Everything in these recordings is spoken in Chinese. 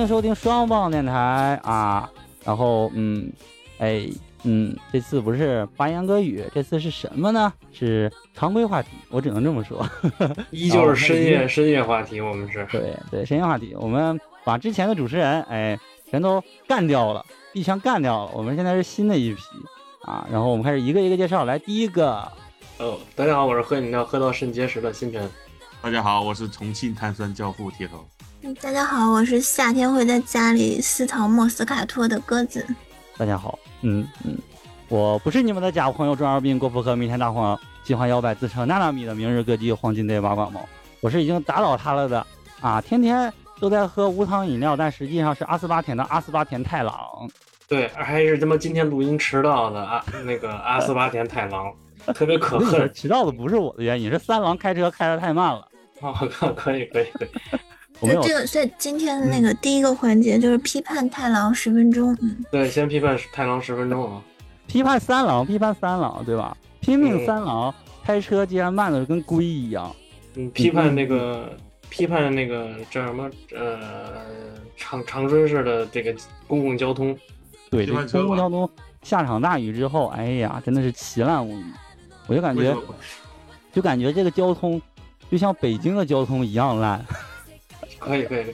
迎收听双棒电台啊，然后嗯，哎嗯，这次不是八言歌语，这次是什么呢？是常规话题，我只能这么说。依旧是深夜深夜话题，我们是对对，深夜话题，我们把之前的主持人哎全都干掉了，一枪干掉了。我们现在是新的一批啊，然后我们开始一个一个介绍。来，第一个，哦，大家好，我是喝饮料喝到肾结石的新辰。大家好，我是重庆碳酸教父铁头。嗯大家好，我是夏天会在家里私藏莫斯卡托的鸽子。大家好，嗯嗯，我不是你们的假朋友中二病、郭富和、明天大黄，喜欢摇摆、自称娜娜米的明日歌姬黄金队瓦管猫，我是已经打倒他了的啊，天天都在喝无糖饮料，但实际上是阿斯巴甜的阿斯巴甜太郎。对，还是他妈今天录音迟到的啊，那个阿斯巴甜太郎，特别可恨。迟到的不是我的原因，是三郎开车开的太慢了。哦，可可以可以可以，我没有这个，所以今天的那个第一个环节就是批判太郎十分钟。嗯，对，先批判太郎十分钟啊。批判三郎，批判三郎，对吧？拼命三郎开车竟然慢的跟龟一样。嗯，批判那个批判那个叫什么呃长长春市的这个公共交通。对，公共交通下场大雨之后，哎呀，真的是奇烂无比。我就感觉就感觉这个交通就像北京的交通一样烂。可以可以。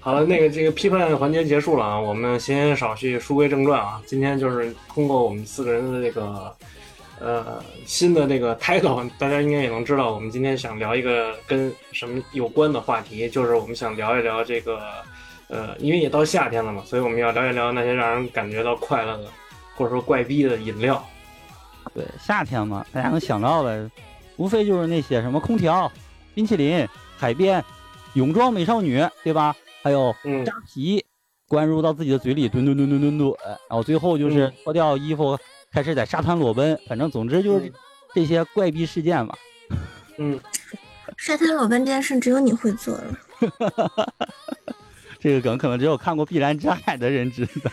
好了，那个这个批判环节结束了啊，我们闲言少叙，书归正传啊。今天就是通过我们四个人的这个呃新的这个 title，大家应该也能知道，我们今天想聊一个跟什么有关的话题，就是我们想聊一聊这个呃，因为也到夏天了嘛，所以我们要聊一聊那些让人感觉到快乐的或者说怪逼的饮料。对，夏天嘛，大家能想到的，无非就是那些什么空调、冰淇淋、海边、泳装美少女，对吧？还有嗯扎啤灌入到自己的嘴里，吨吨吨吨吨吨，然后最后就是嗯脱掉衣服，开始在沙滩裸奔。反正总之就是嗯这些怪逼事件吧。嗯，沙滩裸奔这件事只有你会做了。这个梗可能只有看过《碧蓝之海》的人知道，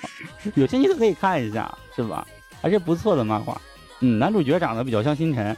有兴趣的可以看一下，是吧？还是不错的漫画。嗯，男主角长得比较像星辰，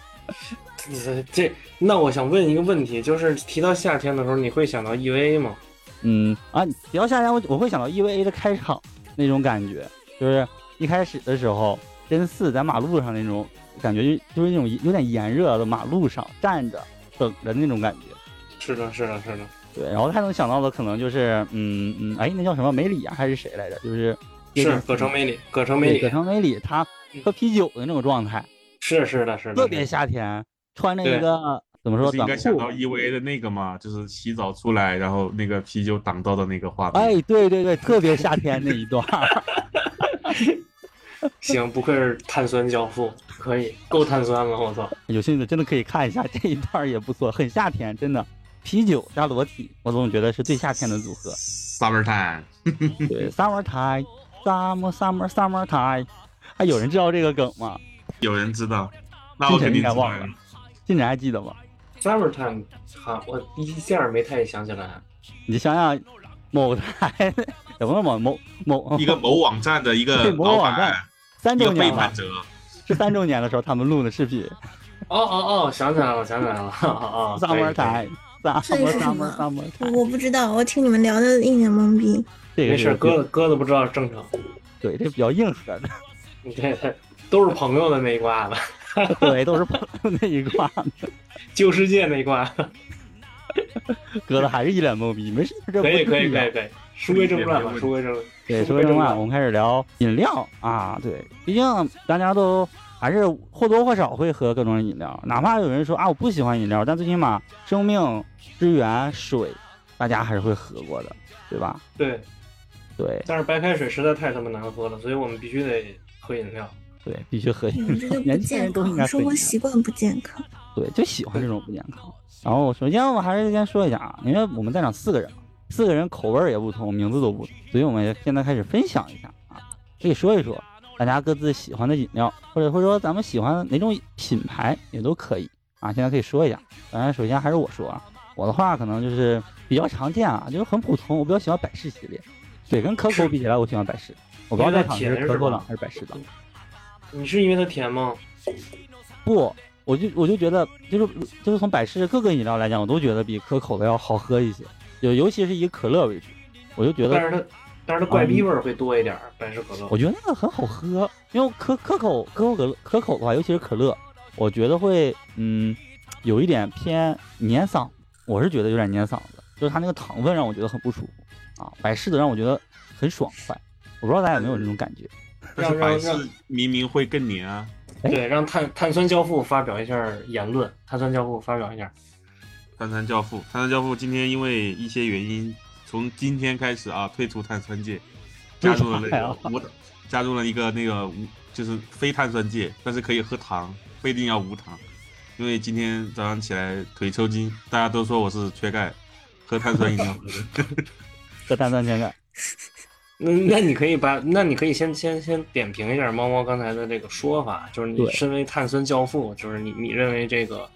这这，那我想问一个问题，就是提到夏天的时候，你会想到 EVA 吗？嗯啊，提到夏天，我我会想到 EVA 的开场那种感觉，就是一开始的时候，真四在马路上那种感觉，就就是那种有点炎热的马路上站着等着那种感觉。是的，是的，是的。对，然后他能想到的可能就是，嗯嗯，哎，那叫什么梅里啊，还是谁来着？就是是葛城梅里，葛城梅里葛，城梅里，他喝啤酒的那种状态，是是的，是的，特别夏天，穿着一个怎么说应该想到 EVA 的那个嘛？就是洗澡出来，然后那个啤酒挡到的那个画面。哎，对对对，特别夏天那一段儿。行，不愧是碳酸教父，可以够碳酸了，我操！有兴趣的真的可以看一下这一段儿也不错，很夏天，真的。啤酒加裸体，我总觉得是最夏天的组合。Summer time，对，summer time，summer summer summer time，还有人知道这个梗吗？有人知道，那我肯定知道了。进展还记得吗？Summertime，好，我一下没太想起来。你想想某台，也不是某某某一个某网站的一个 某老网站板，三周年了，背叛者，是三周年的时候他们录的视频 哦哦哦，想起来了，想起来了，哦哦，可以，summer time，summer 这是什 summer 么我 time，我不知道，我听你们聊的一脸懵逼。这个是没事，鸽子鸽子不知道正常。对，这比较硬核的，对对，都是朋友的那一挂的，对，都是朋友那一挂的。旧世界那一挂。哥的还是一脸懵逼，没事，这可以可以可以可以，书归正传吧，书归正传。对，书归正传，我们开始聊饮料啊。对，毕竟大家都还是或多或少会喝各种饮料，哪怕有人说啊我不喜欢饮料，但最起码生命之源水，大家还是会喝过的，对吧？对，对但是白开水实在太他妈难喝了，所以我们必须得喝饮料。对，必须喝你饮料，人都应该康，生活。习惯不健康。对，就喜欢这种不健康。然后首先我还是先说一下啊，因为我们在场四个人嘛，四个人口味儿也不同，名字都不同，所以我们现在开始分享一下啊，可以说一说大家各自喜欢的饮料，或者或者说咱们喜欢哪种品牌也都可以啊。现在可以说一下，当然首先还是我说啊，我的话可能就是比较常见啊，就是很普通。我比较喜欢百事系列，对，跟可口比起来，我喜欢百事。我不知道在场是可口党还是百事党。你是因为它甜吗？不，我就我就觉得，就是就是从百事各个饮料来讲，我都觉得比可口的要好喝一些，就尤其是以可乐为主，我就觉得。但是它，但是它怪逼味儿会多一点，百事可乐。我觉得那个很好喝，因为可可口可口可乐可口的话，尤其是可乐，我觉得会嗯有一点偏黏嗓，我是觉得有点黏嗓子，就是它那个糖分让我觉得很不舒服啊。百事的让我觉得很爽快，我不知道大家有没有这种感觉。但是百事明明会更黏啊。对，让碳碳酸教父发表一下言论。碳酸教父发表一下。碳酸教父，碳酸教父今天因为一些原因，从今天开始啊退出碳酸界，加入了那个无，加入了一个那个无，就是非碳酸界，但是可以喝糖，不一定要无糖。因为今天早上起来腿抽筋，大家都说我是缺钙，喝碳酸饮料，喝碳酸缺钙。那那你可以把，那你可以先先先点评一下猫猫刚才的这个说法，就是你身为碳酸教父，就是你你认为这个，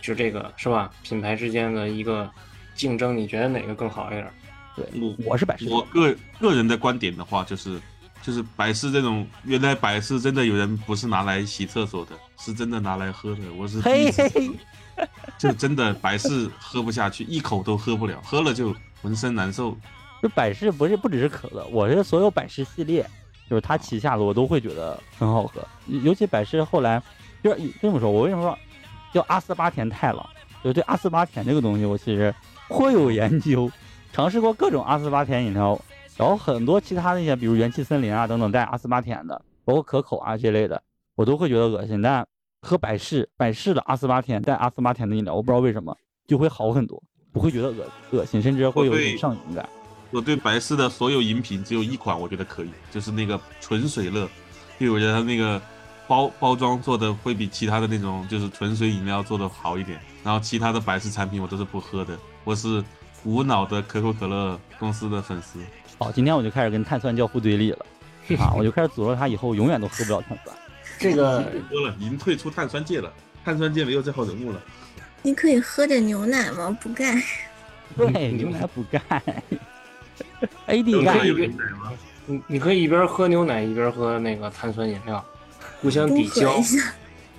就这个是吧？品牌之间的一个竞争，你觉得哪个更好一点？对，我我是百事。我个个人的观点的话，就是就是百事这种，原来百事真的有人不是拿来洗厕所的，是真的拿来喝的。我是嘿嘿，就真的百事喝不下去，一口都喝不了，喝了就浑身难受。就百事不是不只是可乐，我是所有百事系列，就是它旗下的我都会觉得很好喝。尤其百事后来就是这么说，我为什么说叫阿斯巴甜太郎？就对阿斯巴甜这个东西，我其实颇有研究，尝试过各种阿斯巴甜饮料，然后很多其他那些，比如元气森林啊等等带阿斯巴甜的，包括可口啊这类的，我都会觉得恶心。但喝百事百事的阿斯巴甜带阿斯巴甜的饮料，我不知道为什么就会好很多，不会觉得恶恶心，甚至会有一种上瘾感。我对百事的所有饮品只有一款我觉得可以，就是那个纯水乐，因为我觉得它那个包包装做的会比其他的那种就是纯水饮料做的好一点。然后其他的百事产品我都是不喝的，我是无脑的可口可乐公司的粉丝。好，今天我就开始跟碳酸教父对立了是 啊！我就开始诅咒他以后永远都喝不了碳酸。这个喝了，已经退出碳酸界了，碳酸界没有这号人物了。你可以喝点牛奶吗？补钙。对，牛奶补钙。A D 钙，你你可以一边喝牛奶一边喝那个碳酸饮料，互相抵消。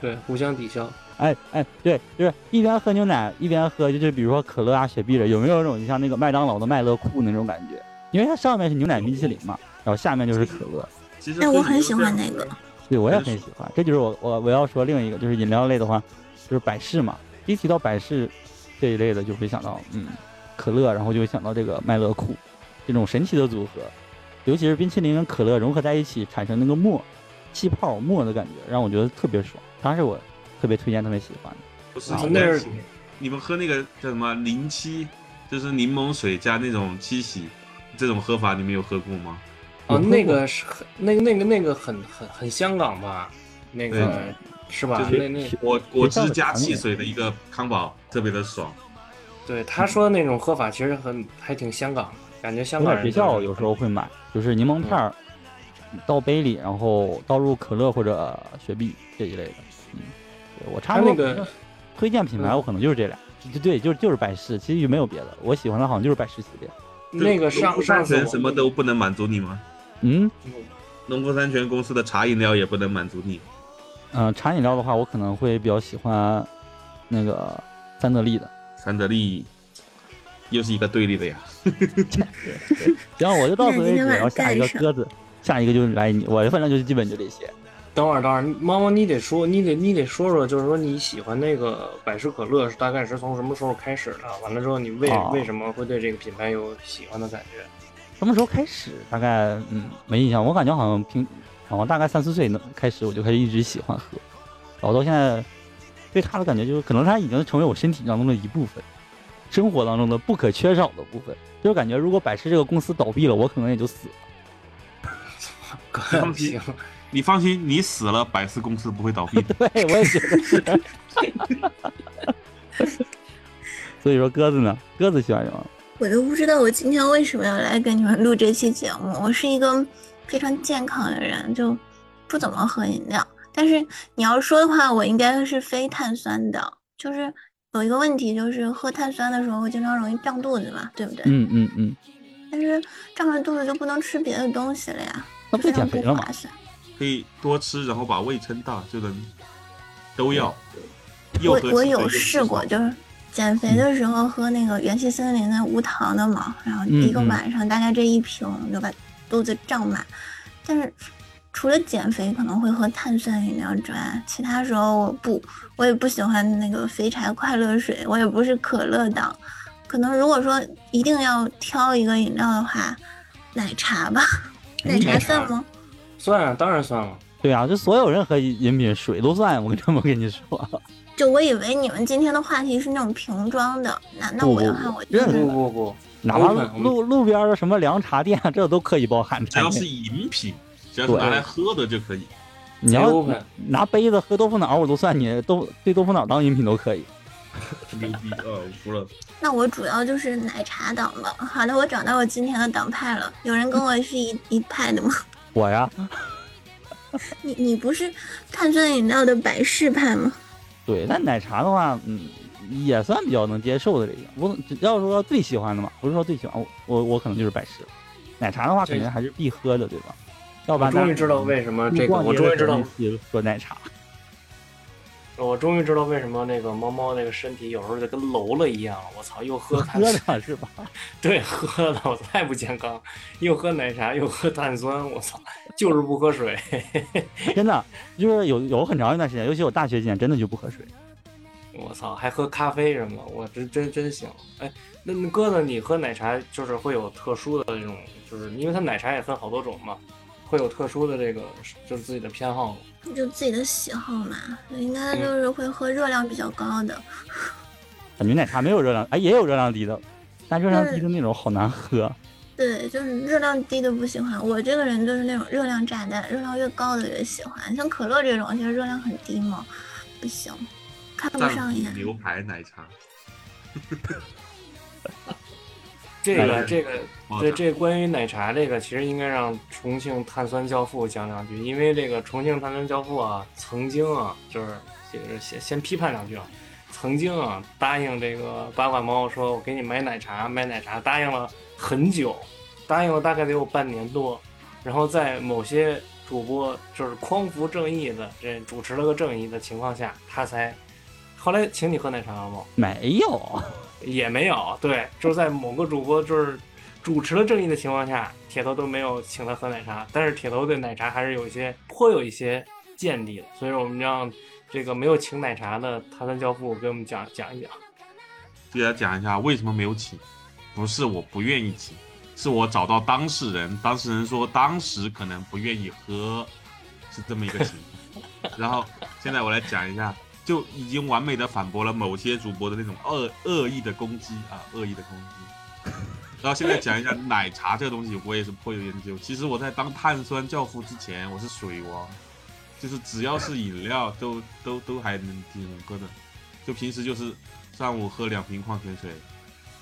对，互相抵消。哎哎，对，就是一边喝牛奶一边喝，就是比如说可乐啊、雪碧的，有没有那种像那个麦当劳的麦乐酷那种感觉？因为它上面是牛奶冰淇淋嘛，然后下面就是可乐。哎，我很喜欢那个。对，我也很喜欢。这就是我我我要说另一个，就是饮料类的话，就是百事嘛。一提到百事这一类的，就会想到嗯可乐，然后就会想到这个麦乐酷。这种神奇的组合，尤其是冰淇淋跟可乐融合在一起，产生那个沫、气泡沫的感觉，让我觉得特别爽。它是我特别推荐、特别喜欢的。不是，那是你们喝那个叫什么零七，就是柠檬水加那种七喜，这种喝法你们有喝过吗？啊，那个是很那个那个那个很很很香港吧？那个是吧？那那果果汁加汽水的一个康宝，特别的爽。对他说的那种喝法，其实很还挺香港。感觉香港学校有时候会买，就是柠檬片儿倒杯里，然后倒入可乐或者雪碧这一类的。嗯，我插那个推荐品牌，我可能就是这俩。对对，就就是百事，其实也没有别的。我喜欢的好像就是百事系列。那个上山泉什么都不能满足你吗？嗯，农夫山泉公司的茶饮料也不能满足你。嗯，茶饮料的话，我可能会比较喜欢那个三得利的。三得利又是一个对立的呀。行，我就到此为止。然后下一个鸽子，下一个就是来你，我反正就是基本就这些。等会儿，等会儿，猫猫，你得说，你得，你得说说，就是说你喜欢那个百事可乐是大概是从什么时候开始的？完了之后，你为为什么会对这个品牌有喜欢的感觉？什么时候开始？大概嗯，没印象。我感觉好像平，好像大概三四岁能开始，我就开始一直喜欢喝，然后到现在对它的感觉就是，可能它已经成为我身体当中的一部分。生活当中的不可缺少的部分，就是感觉如果百事这个公司倒闭了，我可能也就死了。放心，你放心，你死了，百事公司不会倒闭。对，我也觉得是。所以说，鸽子呢？鸽子喜欢什么？我都不知道我今天为什么要来跟你们录这期节目。我是一个非常健康的人，就不怎么喝饮料。但是你要说的话，我应该是非碳酸的，就是。有一个问题就是喝碳酸的时候经常容易胀肚子嘛，对不对？嗯嗯嗯，但是胀了肚子就不能吃别的东西了呀，那不就非常减肥了吗不划？算。可以多吃，然后把胃撑大，就能都要。又我我有试过，就是减肥的时候喝那个元气森林的无糖的嘛，然后一个晚上大概这一瓶就把肚子胀满。但是除了减肥可能会喝碳酸饮料之外，其他时候我不，我也不喜欢那个肥柴快乐水，我也不是可乐党。可能如果说一定要挑一个饮料的话，奶茶吧，奶茶算吗？算啊，当然算了。对啊，就所有任何饮品水都算，我这么跟你说。就我以为你们今天的话题是那种瓶装的，那那我的话我就任是不不不，哪怕路路边的什么凉茶店，这都可以包含。只要是饮品，只要是拿来喝的就可以。你要拿杯子喝豆腐脑，我都算你豆对豆腐脑当饮品都可以。牛逼啊！我服了。那我主要就是奶茶党吧。好的，我找到我今天的党派了。有人跟我是一 一派的吗？我呀，你你不是碳酸饮料的百事派吗？对，但奶茶的话，嗯，也算比较能接受的这个。我要说最喜欢的嘛，不是说最喜欢，我我我可能就是百事。奶茶的话，肯定还是必喝的，对吧？要不我然终于知道为什么这个，我终于知道，喝奶茶。我终于知道为什么那个猫猫那个身体有时候就跟楼了一样。我操，又喝碳喝，的是吧？对，喝的我太不健康，又喝奶茶又喝碳酸，我操，就是不喝水。真的，就是有有很长一段时间，尤其我大学期间，真的就不喝水。我操，还喝咖啡什么？我真真真行。哎，那那哥呢？你喝奶茶就是会有特殊的那种，就是因为它奶茶也分好多种嘛，会有特殊的这个就是自己的偏好吗？就自己的喜好嘛，应该就是会喝热量比较高的。感觉奶茶没有热量，哎，也有热量低的，但热量低的那种好难喝。对，就是热量低的不喜欢。我这个人就是那种热量炸弹，热量越高的越喜欢。像可乐这种，其实热量很低嘛，不行，看不上眼。牛排奶茶，这哎个这个哇对这关于奶茶这个，其实应该让重庆碳酸教父讲两句，因为这个重庆碳酸教父啊，曾经啊，就是就是先先批判两句啊，曾经啊答应这个八卦猫说，我给你买奶茶，买奶茶，答应了很久，答应了大概得有半年多，然后在某些主播就是匡扶正义的这主持了个正义的情况下，他才后来请你喝奶茶了吗？没有，也没有，对，就是在某个主播就是主持了正义的情况下，铁头都没有请他喝奶茶，但是铁头对奶茶还是有一些颇有一些见地的，所以我们让这个没有请奶茶的碳酸教父给我们讲讲一讲。给大家讲一下为什么没有请，不是我不愿意请，是我找到当事人，当事人说当时可能不愿意喝，是这么一个情况。然后现在我来讲一下，就已经完美的反驳了某些主播的那种恶恶意的攻击啊，恶意的攻击。然后现在讲一下奶茶这个东西，我也是颇有研究。其实我在当碳酸教父之前，我是水王，就是只要是饮料都都都还能挺能喝的。就平时就是上午喝两瓶矿泉水，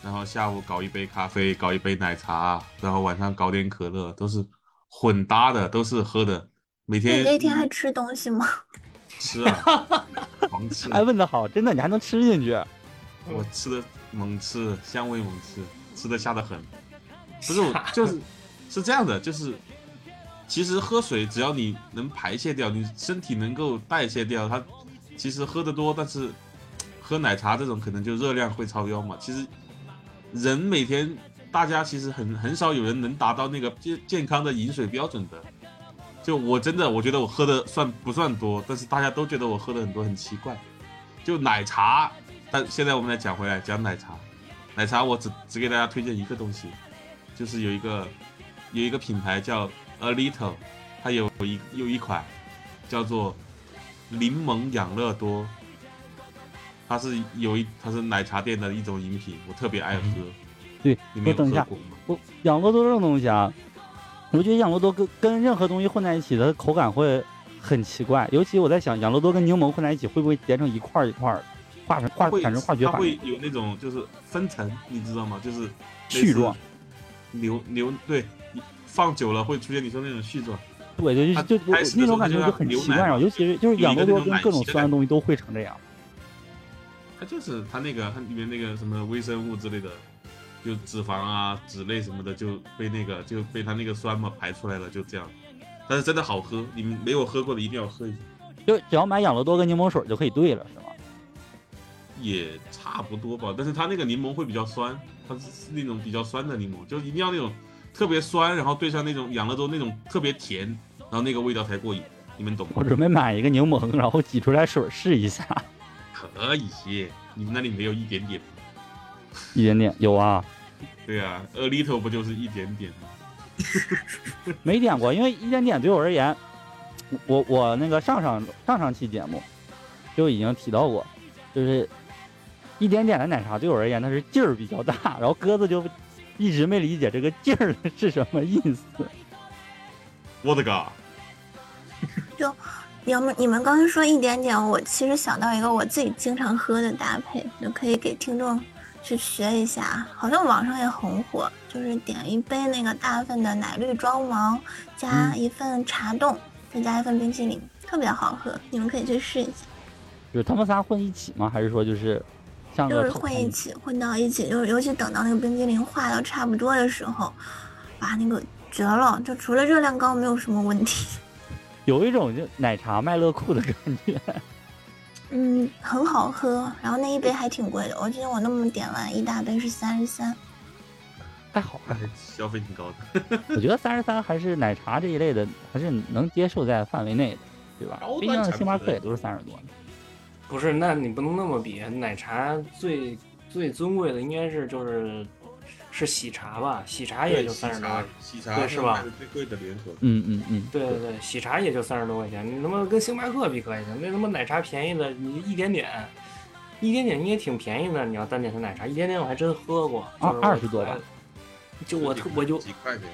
然后下午搞一杯咖啡，搞一杯奶茶，然后晚上搞点可乐，都是混搭的，都是喝的。每天你天那天还吃东西吗？吃啊，狂吃，哎，问的好，真的，你还能吃进去？我吃的猛吃，香味猛吃，吃的下的很。不是我，就是是这样的，就是其实喝水只要你能排泄掉，你身体能够代谢掉，它其实喝的多，但是喝奶茶这种可能就热量会超标嘛。其实人每天大家其实很很少有人能达到那个健健康的饮水标准的。就我真的我觉得我喝的算不算多，但是大家都觉得我喝的很多，很奇怪。就奶茶，但现在我们来讲回来讲奶茶，奶茶我只只给大家推荐一个东西，就是有一个有一个品牌叫 A Little，它有一有一款叫做柠檬养乐多，它是有一它是奶茶店的一种饮品，我特别爱喝。对，你没有我等一下？我养乐多这种东西啊，我觉得养乐多跟跟任何东西混在一起的口感会很奇怪，尤其我在想，养乐多跟柠檬混在一起会不会结成一块儿一块儿，化成化会产生化学反应它会？有那种就是分层，你知道吗？就是絮状。牛牛对，放久了会出现你说那种絮状。对就就我开始的那种感觉就很奇怪啊，尤其是就是养乐多跟各种酸的东西都会成这样。它就是它那个它里面那个什么微生物之类的，就脂肪啊、脂类什么的就被那个就被它那个酸嘛排出来了，就这样。但是真的好喝，你们没有喝过的一定要喝一下。就只要买养乐多跟柠檬水就可以兑了，是吗？也差不多吧，但是它那个柠檬会比较酸，它是那种比较酸的柠檬，就一定要那种特别酸，然后兑上那种养乐多那种特别甜，然后那个味道才过瘾，你们懂吗？我准备买一个柠檬，然后挤出来水试一下。可以，你们那里没有一点点？一点点有啊，对啊，a little 不就是一点点吗？没点过，因为一点点对我而言，我我那个上上上上期节目就已经提到过，就是一点点的奶茶对我而言，它是劲儿比较大，然后鸽子就一直没理解这个劲儿是什么意思。我的个！要么你们刚才说一点点，我其实想到一个我自己经常喝的搭配，就可以给听众去学一下，好像网上也很火，就是点一杯那个大份的奶绿装芒，加一份茶冻，再加一份冰淇淋，特别好喝，你们可以去试一下。就是他们仨混一起吗？还是说就是像就是混一起，混到一起，就是尤其等到那个冰激凌化到差不多的时候，哇，那个绝了！就除了热量高，没有什么问题。有一种就奶茶麦乐酷的感觉。嗯，很好喝，然后那一杯还挺贵的，我记得我那么点完一大杯是三十三。还好吧，消费挺高的。我觉得三十三还是奶茶这一类的，还是能接受在范围内的，对吧？毕竟星巴克也都是三十多呢。不是，那你不能那么比。奶茶最最尊贵的应该是就是是喜茶吧？喜茶也，就三十多块，喜茶对是吧最贵的连锁。嗯嗯嗯，对对对，喜茶也就三十多块钱，你他妈跟星巴克比可以行，那他妈奶茶便宜的，你一点点，一点点你也挺便宜的。你要单点它奶茶，一点点我还真喝过，二二十多吧。就我特我就几块钱，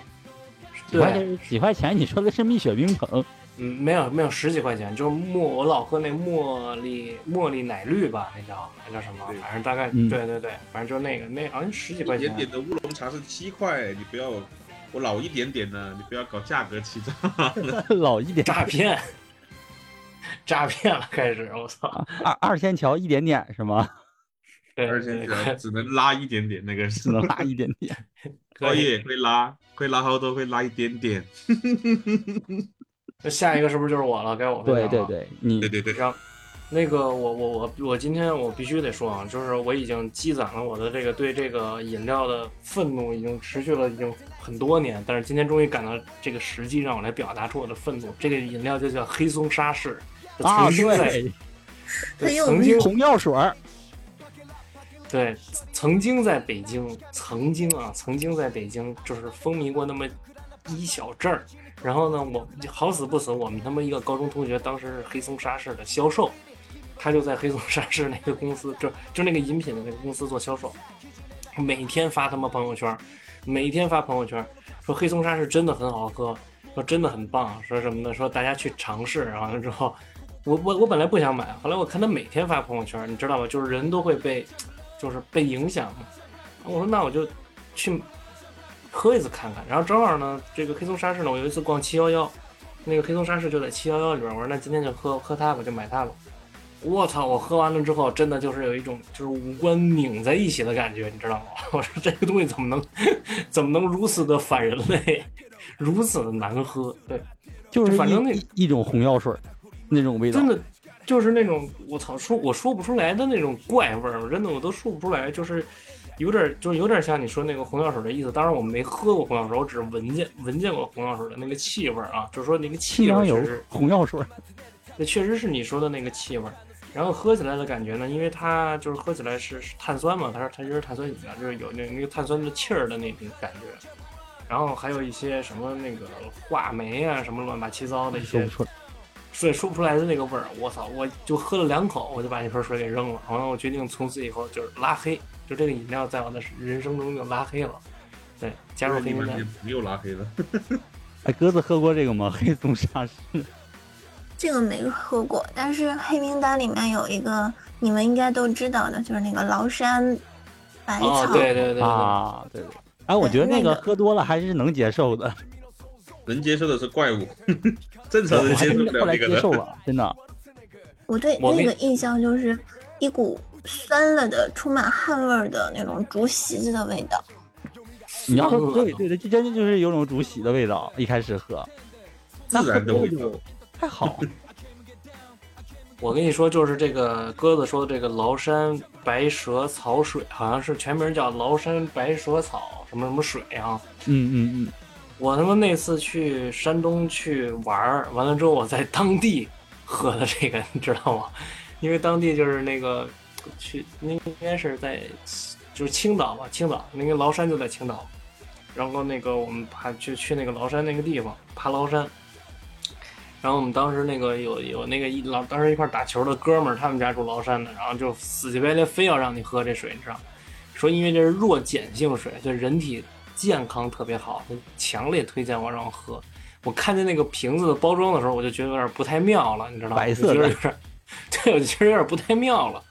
几块对，钱几块钱？你说的是蜜雪冰城？嗯，没有没有十几块钱，就是茉我老喝那茉莉茉莉奶绿吧，那叫那叫什么？反正大概、嗯对对对，反正就那个那好像十几块钱一点。点的乌龙茶是七块，你不要我老一点点的，你不要搞价格欺诈。老一点，诈骗，诈骗了，开始，我操！二二仙桥一点点是吗？对而且只只能拉一点点，那个是只能拉一点点。可以。也会拉，会拉好多，会拉一点点。那下一个是不是就是我了？该我分享了。对对对，你对对对，然后，那个我我我我今天我必须得说啊，就是我已经积攒了我的这个对这个饮料的愤怒，已经持续了已经很多年，但是今天终于赶到这个时机，让我来表达出我的愤怒。这个饮料就叫黑松沙士，啊，曾经在、对，曾经红药水儿，对，曾经在北京，曾经啊，曾经在北京就是风靡过那么一小阵儿。然后呢，我好死不死，我们他妈一个高中同学当时是黑松沙士的销售，他就在黑松沙士那个公司，就 就那个饮品的那个公司做销售，每天发他妈朋友圈，每天发朋友圈说黑松沙士真的很好喝，说真的很棒，说什么的，说大家去尝试。然后完了之后，我我我本来不想买，后来我看他每天发朋友圈，你知道吗？就是人都会被，就是被影响嘛。我说那我就去喝一次看看。然后正好呢，这个黑松沙士呢，我有一次逛七幺幺，那个黑松沙士就在七幺幺里边，我说那今天就喝喝它吧，就买它吧。我操！我喝完了之后，真的就是有一种就是五官拧在一起的感觉，你知道吗？我说这个东西怎么能怎么能如此的反人类，如此的难喝？对，就是反正那一种红药水那种味道真。的就是那种我操说我说不出来的那种怪味儿，真的我都说不出来，就是有点就是有点像你说那个红药水的意思。当然我没喝过红药水，我只是闻见闻见过红药水的那个气味儿啊，就是说那个气味清凉油儿确实，红药水儿，那确实是你说的那个气味儿。然后喝起来的感觉呢，因为它就是喝起来是是碳酸嘛，它是它就是碳酸饮料，就是有那那个碳酸的气儿的那种感觉。然后还有一些什么那个话梅啊，什么乱八七糟的一些说说不出来的那个味儿，我操！我就喝了两口，我就把那瓶水给扔了。完了，我决定从此以后就是拉黑，就这个饮料在我的人生中就拉黑了。对，加入黑名单你们也。没有拉黑了。哎，鸽子喝过这个吗？黑松沙士。这个没喝过，但是黑名单里面有一个你们应该都知道的，就是那个崂山百草。哦，对对对对，啊，对对。哎，我觉得那那个个喝多了还是能接受的，能接受的是怪物，正常人接受后来不了这个的。接受了，真的。我对那个印象就是一股酸了的、充满汗味儿的那种竹席子的味道。你要说对对对，这真的就是有种竹席的味道。一开始喝，那自然的味道喝多了就还好。我跟你说，就是这个鸽子说的这个崂山白蛇草水，好像是全名叫崂山白蛇草什么什么水啊。嗯嗯嗯，我他妈那次去山东去玩儿，完了之后我在当地喝的这个，你知道吗？因为当地就是那个去，那应该是在就是青岛吧，青岛那个崂山就在青岛，然后那个我们爬去去那个崂山那个地方爬崂山，然后我们当时那个有有那个一老当时一块儿打球的哥们儿，他们家住崂山的，然后就死乞白赖非要让你喝这水，你知道吗？说因为这是弱碱性水，对人体健康特别好，强烈推荐我让我喝。我看见那个瓶子的包装的时候，我就觉得有点不太妙了，你知道吗？白色的就觉得有点，对，我就觉得有点不太妙了。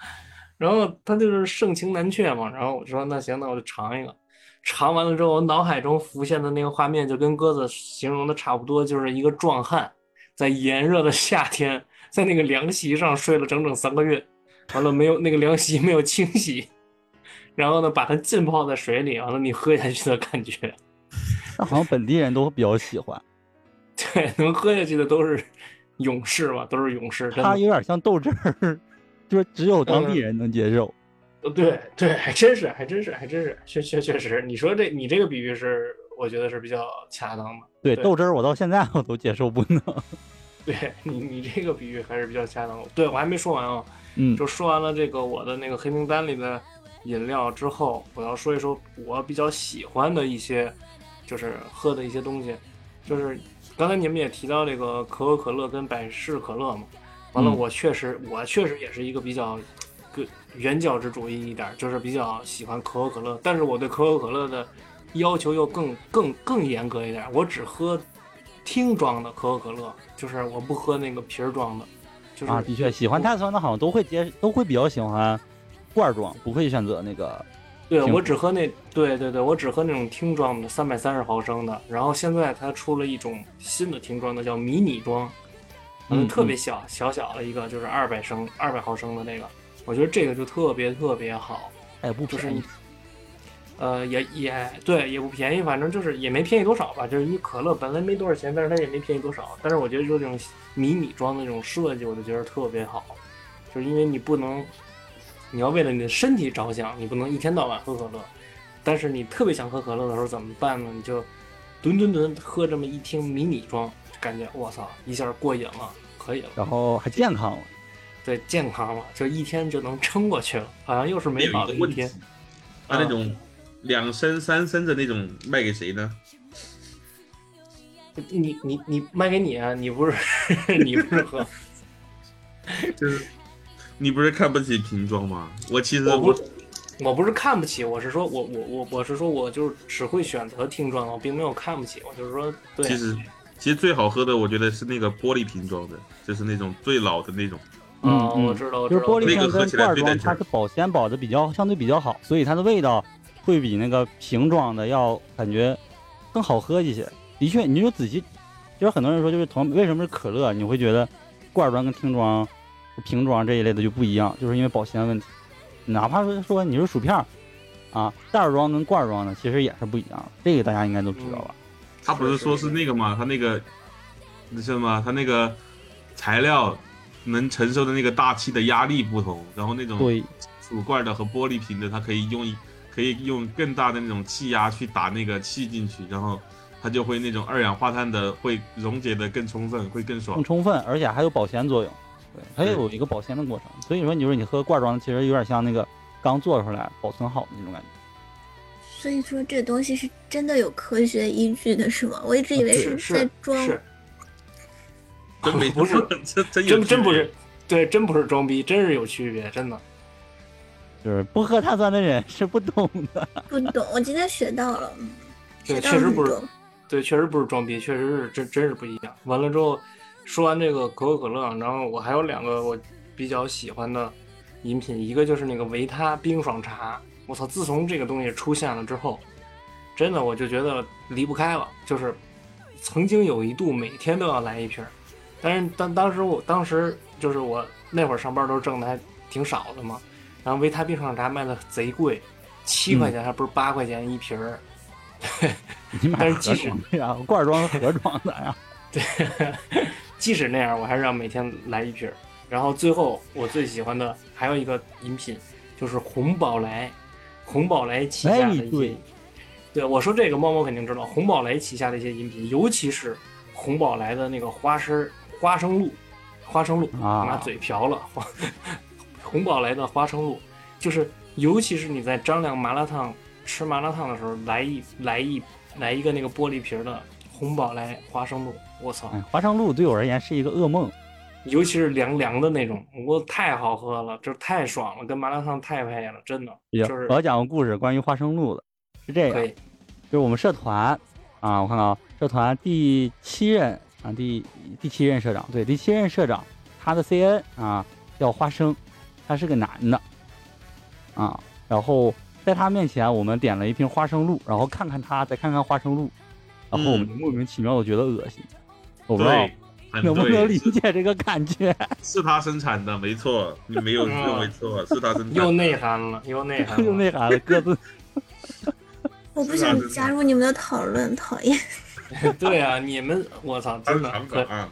然后他就是盛情难却嘛，然后我说那行，那我就尝一个。尝完了之后，我脑海中浮现的那个画面就跟鸽子形容的差不多，就是一个壮汉在炎热的夏天，在那个凉席上睡了整整三个月，完了没有那个凉席没有清洗，然后呢把它浸泡在水里，完了你喝下去的感觉，那好像本地人都比较喜欢。对，能喝下去的都是勇士嘛，都是勇士，真的。它有点像豆汁儿，就是只有当地人能接受。呃对对，还真是，还真是，还真是，确确确实，你说这你这个比喻是，我觉得是比较恰当的。对对豆汁儿，我到现在我都接受不能。对你你这个比喻还是比较恰当的。对我还没说完啊，嗯，就说完了这个我的那个黑名单里的饮料之后，我要说一说我比较喜欢的一些，就是喝的一些东西，就是刚才你们也提到这个可口可乐跟百事可乐嘛，完了嗯我确实我确实也是一个比较个原教旨主义一点儿，就是比较喜欢可口可乐，但是我对可口可乐的要求又更更更严格一点儿，我只喝听装的可口可乐，就是我不喝那个瓶儿装的。就是啊，的确，喜欢碳酸的好像都会接，都会比较喜欢罐装，不会选择那个。对我只喝那，对对对，我只喝那种听装的，三百三十毫升的。然后现在它出了一种新的听装的，叫迷你装，嗯特别小，小小的一个，就是二百升、二百毫升的那个。我觉得这个就特别特别好，哎，不就是便宜。呃，也也对，也不便宜，反正就是也没便宜多少吧。就是你可乐本来没多少钱，但是它也没便宜多少。但是我觉得就这种迷你装的那种设计，我就觉得特别好，就是因为你不能，你要为了你的身体着想，你不能一天到晚喝可乐。但是你特别想喝可乐的时候怎么办呢？你就吨吨吨喝这么一听迷你装，感觉我操一下过瘾了，可以了，然后还健康了。对，健康了，就一天就能撑过去了，好像又是美好的一天他那种两升、三升的那种卖给谁呢？你你你卖给你啊！你不是 你不是喝，就是你不是看不起瓶装吗？我其实我不我不是看不起，我是说我我我我是说我就是只会选择听装，我并没有看不起，我就是说对其实其实最好喝的，我觉得是那个玻璃瓶装的，就是那种最老的那种。嗯，嗯我知道我知道，就是玻璃瓶那个喝起跟罐装，来最带劲儿它是保鲜保的比较相对比较好，所以它的味道会比那个瓶装的要感觉更好喝一些。的确，你就仔细，就是很多人说，就是同为什么是可乐，你会觉得罐装跟听装、瓶装这一类的就不一样，就是因为保鲜问题。哪怕是说你是薯片儿啊，袋装跟罐装的其实也是不一样的，这个大家应该都知道吧？他不是说是那个吗？他那个那什么，他那个材料能承受的那个大气的压力不同，然后那种对，薯罐的和玻璃瓶的，它可以用一可以用更大的那种气压去打那个气进去，然后它就会那种二氧化碳的会溶解的更充分，会更爽更。充分，而且还有保鲜作用。对，它也有一个保鲜的过程。所以说，你说你喝罐装的，其实有点像那个刚做出来保存好的那种感觉。所以说这东西是真的有科学依据的，是吗？我一直以为是在装。是，真没 不是 真真不是，对，真不是装逼，真是有区别，真的。就是不喝碳酸的人是不懂的。不懂，我今天学到了，嗯对确实不是。对，确实不是装逼，确实是真真是不一样。完了之后，说完这个可口可乐，然后我还有两个我比较喜欢的饮品，一个就是那个维他冰爽茶。我操，自从这个东西出现了之后，真的我就觉得离不开了。就是曾经有一度每天都要来一瓶儿，但是当当时我当时就是我那会儿上班都挣的还挺少的嘛，然然后维他冰爽茶卖的贼贵，七块钱还不是八块钱一瓶儿。你买盒装的呀，罐装盒装的呀。对，即使那样，我还是要每天来一瓶儿。然后最后我最喜欢的还有一个饮品，就是红宝来，红宝来旗下的一些哎对，对我说这个猫猫肯定知道，红宝来旗下的一些饮品，尤其是红宝来的那个花生花生露，花生露，啊拿嘴瓢了，花 红宝来的花生露，就是尤其是你在张亮麻辣烫吃麻辣烫的时候，来一来一来一个那个玻璃瓶的红宝来花生露，我操！哎，花生露对我而言是一个噩梦。尤其是凉凉的那种，我太好喝了，就是太爽了，跟麻辣烫太配了，真的，也就是我要讲个故事，关于花生露的，是这样，就是我们社团啊，我看看啊，社团第七任啊，第第七任社长，对，第七任社长，他的 CN 啊叫花生，他是个男的啊，然后在他面前我们点了一瓶花生露，然后看看他，再看看花生露，然后我们就莫名其妙的觉得恶心，我不知道能不能，理解这个感觉。是他生产的，没错，你没有嗯认为错，是他生产的。又内涵了，又内涵了，又内涵了，各自，我不想加入你们的讨论，讨厌。对啊，你们，我操，真的长很啊，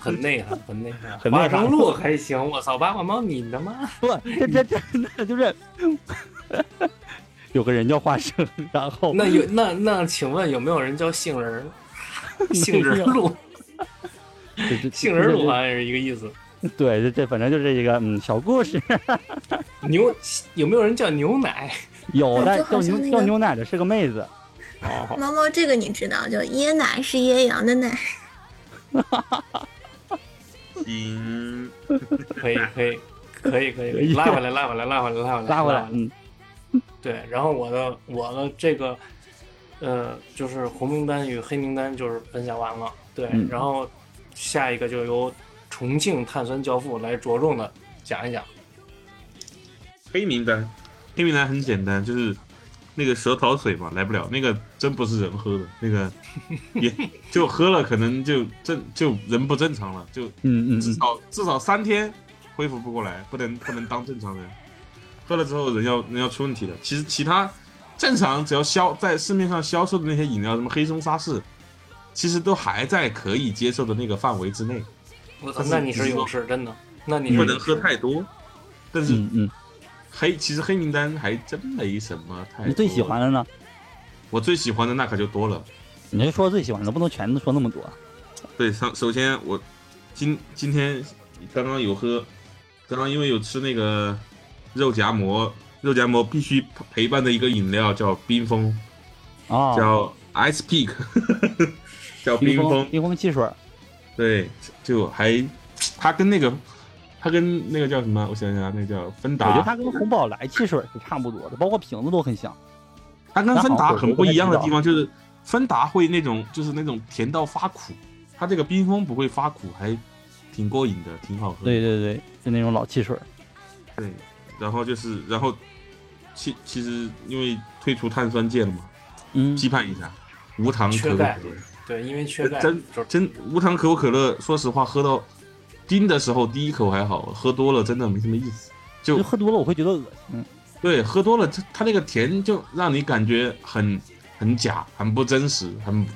很内涵，很内涵，很内涵花生露还行，我操，八卦猫你他妈，不，这这真的就是有个人叫花生，然后那有那那，请问有没有人叫杏仁儿？杏仁儿露，这这 杏仁儿露好像是一个意思。对，这这反正就是一个嗯小故事，牛有没有人叫牛奶？有的叫牛叫牛奶的是个妹子，哦，猫猫这个你知道，就椰奶是椰羊的奶。行，可以可以可以可可以，拉回来拉回来拉回来拉回来拉回来，嗯，对，然后我的我的这个，呃，就是红名单与黑名单就是分享完了，对，嗯。然后下一个就由重庆碳酸教父来着重的讲一讲。黑名单，黑名单很简单，就是那个蛇桃水嘛，来不了，那个真不是人喝的，那个 也就喝了，可能就正就人不正常了，就嗯嗯至，少至少三天恢复不过来，不能不能当正常人。喝了之后人要人要出问题的。其实其他正常只要销在市面上销售的那些饮料，什么黑松沙士，其实都还在可以接受的那个范围之内，我操那你是勇士，真的，那你不能喝太多。但是嗯嗯，黑其实黑名单还真没什么太。你最喜？欢的呢？我最喜欢的那可就多了。你就说最喜欢的，不能全都说那么多。对，上首先我今今天刚刚有喝，刚刚因为有吃那个肉夹馍，肉夹馍必须陪伴的一个饮料叫冰峰，哦，叫 Ice Peak，叫冰峰冰封。冰封汽水，对，就还它跟那个它跟那个叫什么？我想想啊，那个叫芬达我觉得，它跟红宝来汽水是差不多的，包括瓶子都很像。它跟芬达很不一样的地方就是芬达会那种就是那种甜到发苦，它这个冰峰不会发苦，还挺过瘾的，挺好喝。对对对，就那种老汽水。对，然后就是，然后其其实因为退出碳酸界了嘛，嗯，批判一下，无糖可可乐，对，因为缺钙，真真无糖可口可乐，说实话，喝到冰的时候第一口还好，喝多了真的没什么意思。就就喝多了我会觉得恶心。对，喝多了，它它那个甜就让你感觉很很假，很不真实，很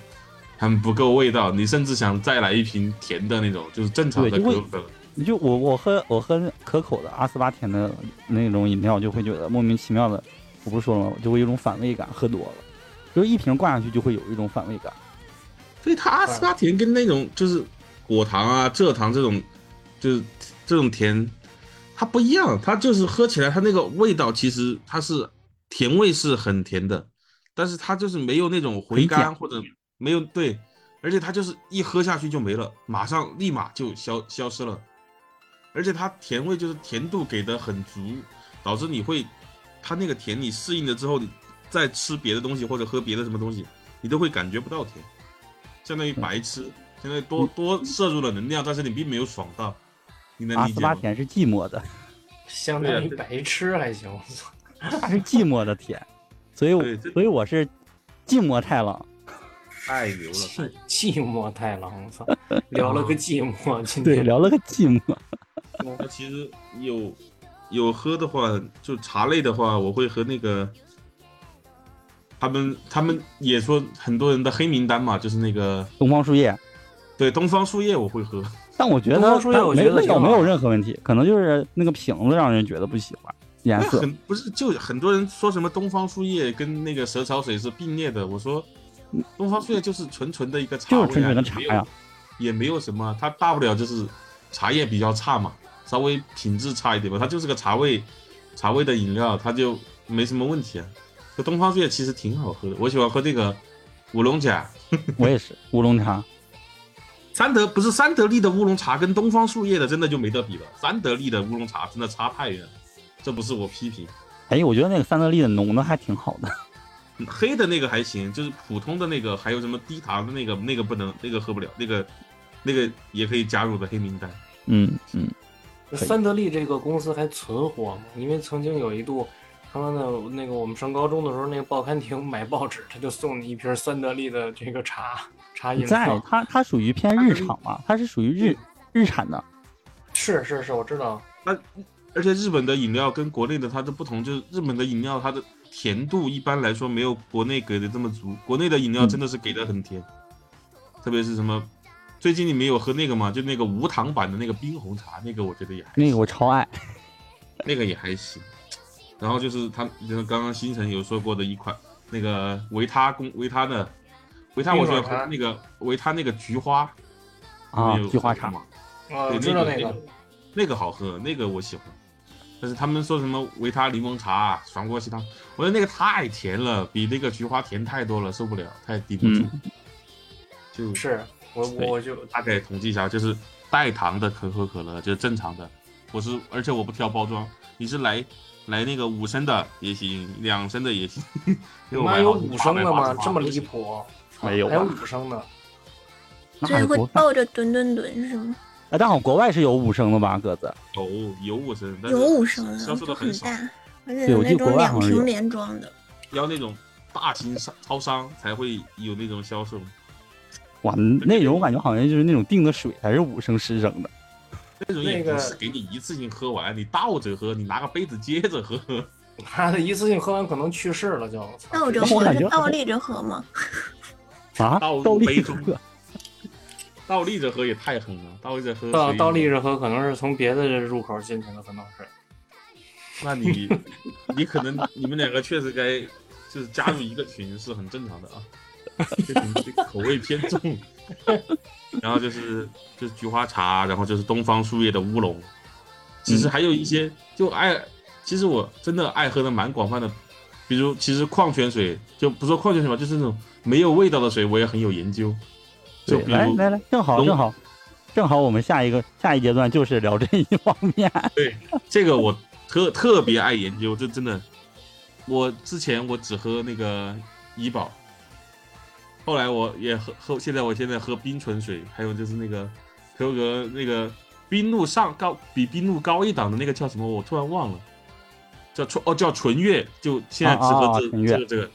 很不够味道。你甚至想再来一瓶甜的那种，就是正常的就会可口可乐。你就我我喝我喝可口的阿斯巴甜的那种饮料，就会觉得莫名其妙的，我不是说了吗？就会有一种反胃感，喝多了，就是一瓶灌下去就会有一种反胃感。所以它阿斯巴甜跟那种就是果糖啊、蔗糖这种，就是这种甜，它不一样。它就是喝起来，它那个味道其实它是甜味是很甜的，但是它就是没有那种回甘或者没有对，而且它就是一喝下去就没了，马上立马就消消失了。而且它甜味就是甜度给的很足，导致你会，它那个甜你适应了之后，你再吃别的东西或者喝别的什么东西，你都会感觉不到甜，相当于白吃，相当于多多摄入了能量，但是你并没有爽到，你能阿理解吗？斯巴甜是寂寞的，相当于白痴还行，我操，它是寂寞的甜，所以我所以我是寂寞太郎。太牛了，太寂寞太郎，我操，聊了个寂寞，今对，聊了个寂寞。那其实有有喝的话，就茶类的话，我会喝那个。他们他们也说很多人的黑名单嘛，就是那个东方树叶，对东方树叶我会喝，但我觉得东方树叶我觉得挺好没味道没有任何问题，可能就是那个瓶子让人觉得不喜欢颜色。很不是就很多人说什么东方树叶跟那个蛇草水是并列的，我说东方树叶就是纯纯的一个茶味、啊，就是纯纯的茶也没有呀，也没有什么，它大不了就是茶叶比较差嘛，稍微品质差一点吧，它就是个茶味茶味的饮料，它就没什么问题啊。这东方树叶其实挺好喝的，我喜欢喝这个乌龙茶。我也是乌龙茶，三得不是三得利的乌龙茶跟东方树叶的真的就没得比了，三得利的乌龙茶真的差太远了，这不是我批评。哎，我觉得那个三得利的浓的还挺好的。黑的那个还行，就是普通的那个，还有什么低糖的那个，那个不能，那个喝不了，那个那个也可以加入的黑名单。嗯嗯，三得利这个公司还存活吗？因为曾经有一度，他妈的那个我们上高中的时候，那个报刊亭买报纸，他就送你一瓶三得利的这个茶茶饮在料。它它属于偏日常嘛，它是属于日日产的。是是是，我知道。而且日本的饮料跟国内的它的不同，就是日本的饮料它的甜度一般来说没有国内给的这么足，国内的饮料真的是给的很甜，特别是什么。最近你没有喝那个吗？就那个无糖版的那个冰红茶，那个我觉得也还那个我超爱。那个也还行。然后就是他，就是刚刚星辰有说过的一款那个维他公维他的维他，我喜欢喝那个维他那个菊花啊菊花茶喝吗？啊，对我知道那那个那个好喝，那个我喜欢。但是他们说什么维他柠檬茶、爽锅鸡汤，我觉得那个太甜了，比那个菊花甜太多了，受不了，太抵不住。嗯就是我我就大概统计一下，就是带糖的可口可乐就是正常的，我是而且我不挑包装，你是来来那个五升的也行，两升的也行。因为我妈有五升的吗？这么离谱？没有还有吧？五升的？所以会抱着吨吨吨是吗？哎，但好国外是有五升的吧？鸽子有有五升，有五升的，销售就的很大，而且那种两瓶连装的。要那种大型商超商才会有那种销售。哇，那种我感觉好像就是那种订的水才是五升十升的。那种也那个不是给你一次性喝完，你倒着喝，你拿个杯子接着喝。妈的，一次性喝完可能去世了就。倒着喝倒立着喝吗？啊，倒立杯中喝，倒立着喝也太狠了，倒立着喝。倒倒立着喝可能是从别的入口进去的，可能是。那你 你可能你们两个确实该就是加入一个群是很正常的啊，这群这口味偏重。然后就是就是菊花茶，然后就是东方树叶的乌龙，其实还有一些就爱，其实我真的爱喝的蛮广泛的，比如其实矿泉水就不说矿泉水吧，就是那种没有味道的水，我也很有研究。就来来来，正好正好正好，我们下一个下一阶段就是聊这一方面。对这个我特特别爱研究，这真的，我之前我只喝那个怡宝，后来我也喝喝，现在我现在喝冰纯水，还有就是那个可口可乐那个冰露上高比冰露高一档的那个叫什么，我突然忘了，叫纯哦叫纯月，就现在只喝这、这个这个，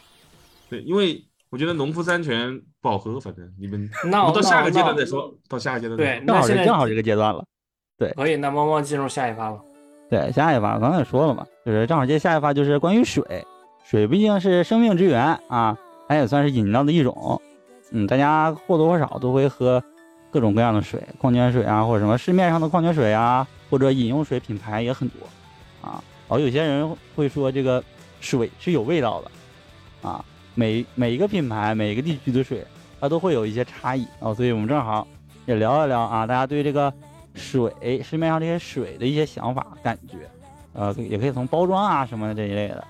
对，因为我觉得农夫山泉不好喝，反正你们那我们到下个阶段再说，到下个阶段再对说正好那现在正好这个阶段了。对。可以，那猫猫进入下一发吧。对，下一发刚才也说了嘛，就是正好接下一发就是关于水，水毕竟是生命之源啊，它也算是饮料的一种。嗯，大家或多或少都会喝各种各样的水，矿泉水啊，或者什么市面上的矿泉水啊，或者饮用水品牌也很多啊。然后有些人会说这个水是有味道的啊，每每一个品牌、每一个地区的水，它都会有一些差异啊。所以我们正好也聊一聊啊，大家对这个水市面上这些水的一些想法、感觉，呃，也可以从包装啊什么的这一类的，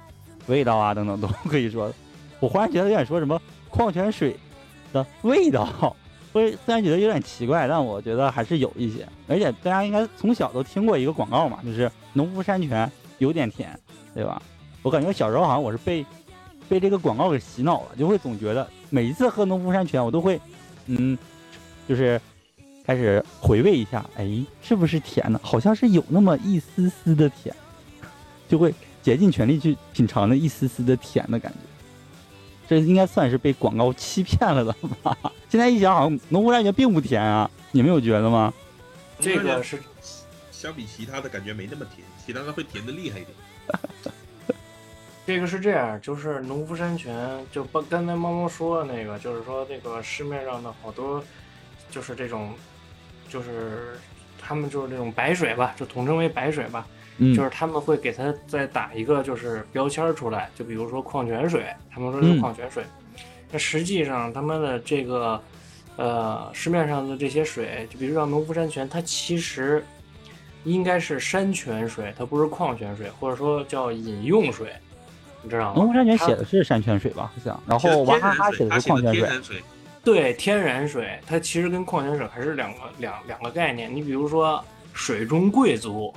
味道啊等等都 可以说。我忽然觉得有点说什么矿泉水的味道，会虽然觉得有点奇怪，但我觉得还是有一些。而且大家应该从小都听过一个广告嘛，就是农夫山泉有点甜，对吧？我感觉小时候好像我是被被这个广告给洗脑了，就会总觉得每一次喝农夫山泉，我都会嗯，就是开始回味一下，哎，是不是甜的？好像是有那么一丝丝的甜，就会竭尽全力去品尝那一丝丝的甜的感觉。这应该算是被广告欺骗了的吧？现在一想，好像农夫山泉并不甜啊，你们有觉得吗？这个是相比其他的感觉没那么甜，其他的会甜的厉害一点。这个是这样，就是农夫山泉，就刚刚才猫猫说的那个，就是说这个市面上的好多，就是这种，就是他们就是这种白水吧，就统称为白水吧，嗯，就是他们会给它再打一个就是标签出来，就比如说矿泉水，他们说是嗯矿泉水，那实际上他们的这个呃市面上的这些水，就比如像农夫山泉，它其实应该是山泉水，它不是矿泉水，或者说叫饮用水，你知道吗？农夫山泉写的是山泉水吧？好像，然后娃哈哈写的是矿泉水。天然水，对，天然水，它其实跟矿泉水还是两个两两个概念。你比如说水中贵族，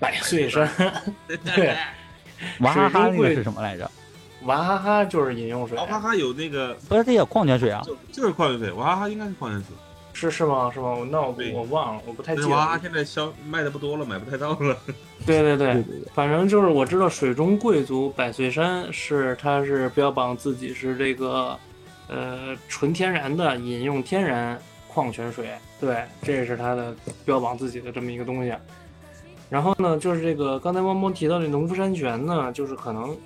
百岁山，对，娃哈哈那个是什么来着？娃哈哈就是饮用水，娃哈哈有那个不是，这也矿泉水啊。就就是矿泉水，娃哈哈应该是矿泉水，是是吗？是吗？那我我忘了，我不太记但是娃哈哈。现在销卖的不多了，买不太到了。对对对，对对对，反正就是我知道水中贵族百岁山是它是标榜自己是这个呃纯天然的饮用天然矿泉水，对，这是它的标榜自己的这么一个东西。然后呢，就是这个刚才汪汪提到这农夫山泉呢，就是可能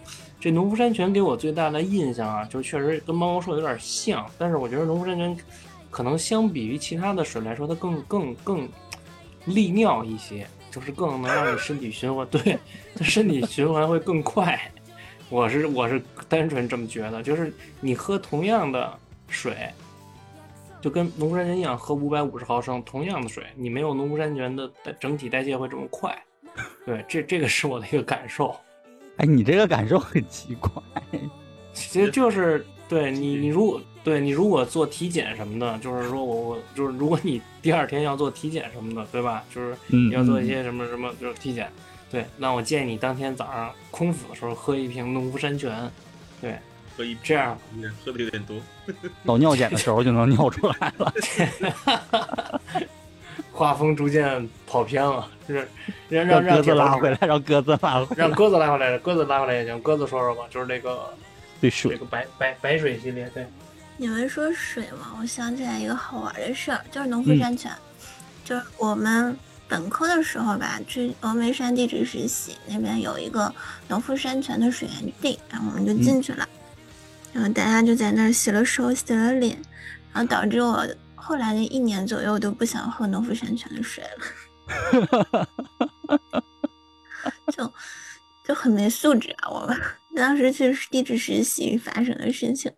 这农夫山泉给我最大的印象啊，就确实跟猫猫说有点像，但是我觉得农夫山泉可能相比于其他的水来说，它更更更利尿一些，就是更能让你身体循环，对，它身体循环会更快。我是我是单纯这么觉得，就是你喝同样的水，就跟农夫山泉一样，喝五百五十毫升同样的水，你没有农夫山泉的整体代谢会这么快。对，这这个是我的一个感受。哎，你这个感受很奇怪。其实就是对你，你如果对你如果做体检什么的，就是说我我就是如果你第二天要做体检什么的，对吧？就是你，要做一嗯些什么什么就是体检，对，那我建议你当天早上空腹的时候喝一瓶农夫山泉，对，喝一这样喝的有点多。到尿检的时候就能尿出来了。画风逐渐跑偏了，就是让让鸽子拉回来，让鸽子拉回来。让鸽子拉回来，鸽子拉回来也行。鸽子说说吧，就是那个对水，这个白白白水系列，对，你们说水吗，我想起来一个好玩的事儿，就是农夫嗯山泉，就是我们本科的时候吧，去峨眉山地质实习，那边有一个农夫山泉的水源地，然后我们就进去了，然后大家就在那儿洗了手、洗了脸，然后导致我后来的一年左右都不想喝农夫山泉的水了，就就很没素质啊！我们当时去地质实习发生的事情，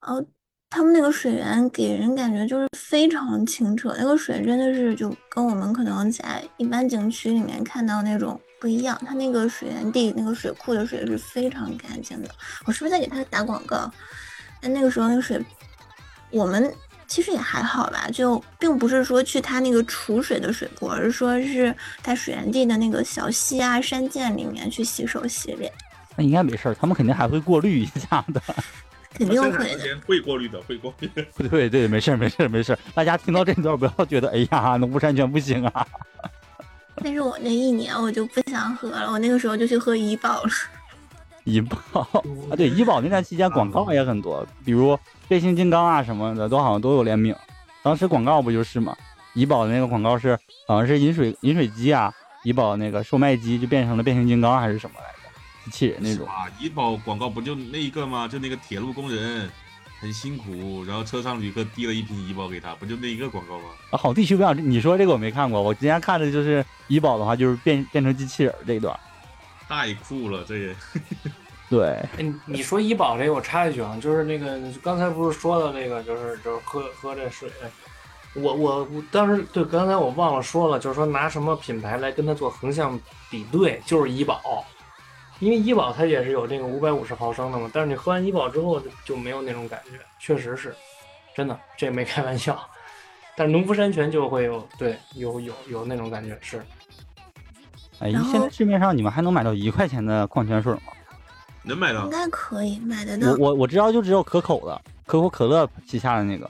然后他们那个水源给人感觉就是非常清澈，那个水真的是就跟我们可能在一般景区里面看到那种不一样，它那个水源地那个水库的水是非常干净的。我是不是在给他打广告？但那个时候那个水，我们其实也还好吧，就并不是说去它那个储水的水库，而是说是在水源地的那个小溪啊、山涧里面去洗手洗脸，那应该没事儿，他们肯定还会过滤一下的。肯定会的。会过滤的，会过滤的。对对，没事儿没事儿没事儿，大家听到这段不要觉得哎呀，农夫山泉不行啊。但是我那一年我就不想喝了，我那个时候就去喝怡宝了。怡宝啊，对，怡宝那段期间广告也很多，比如变形金刚啊什么的，都好像都有联名。当时广告不就是吗？怡宝的那个广告是好像是饮水饮水机啊，怡宝那个售卖机就变成了变形金刚还是什么来着？机器人那种。啊，怡宝广告不就那一个吗？就那个铁路工人很辛苦，然后车上旅客递了一瓶怡宝给他，不就那一个广告吗？啊，好地区不一样，你说这个我没看过，我之前看的就是怡宝的话，就是变变成机器人这一段。太酷了，这也 对，哎，你你说怡宝这个，我插一句啊，就是那个刚才不是说的那个，就是就是喝喝这水，我我我当时对刚才我忘了说了，就是说拿什么品牌来跟它做横向比对，就是医保，因为医保它也是有这个五百五十毫升的嘛，但是你喝完医保之后就就没有那种感觉，确实是，真的，这没开玩笑。但是农夫山泉就会有对有有有那种感觉是，哎现在市面上你们还能买到一块钱的矿泉水吗？能买到应该可以买得到我。我我知道就只有可口的，可口可乐旗下的那个。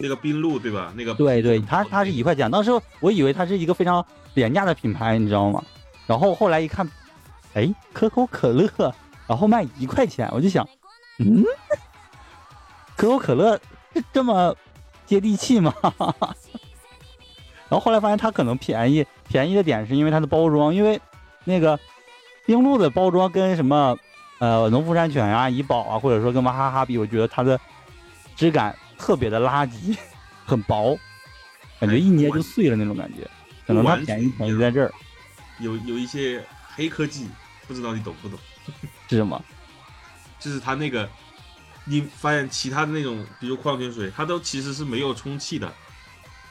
那个冰露对吧？那个对对，它它是一块钱，当时我以为它是一个非常廉价的品牌，你知道吗？然后后来一看，哎，可口可乐，然后卖一块钱，我就想，嗯，可口可乐这么接地气吗？然后后来发现它可能便宜，便宜的点是因为它的包装，因为那个冰露的包装跟什么呃农夫山泉啊、怡宝啊，或者说跟娃哈哈比，我觉得它的质感特别的垃圾，很薄，感觉一捏就碎了那种感觉。可能它便宜便宜在这儿，有有一些黑科技，不知道你懂不懂？是什么？就是它那个，你发现其他的那种，比如矿泉水，它都其实是没有充气的。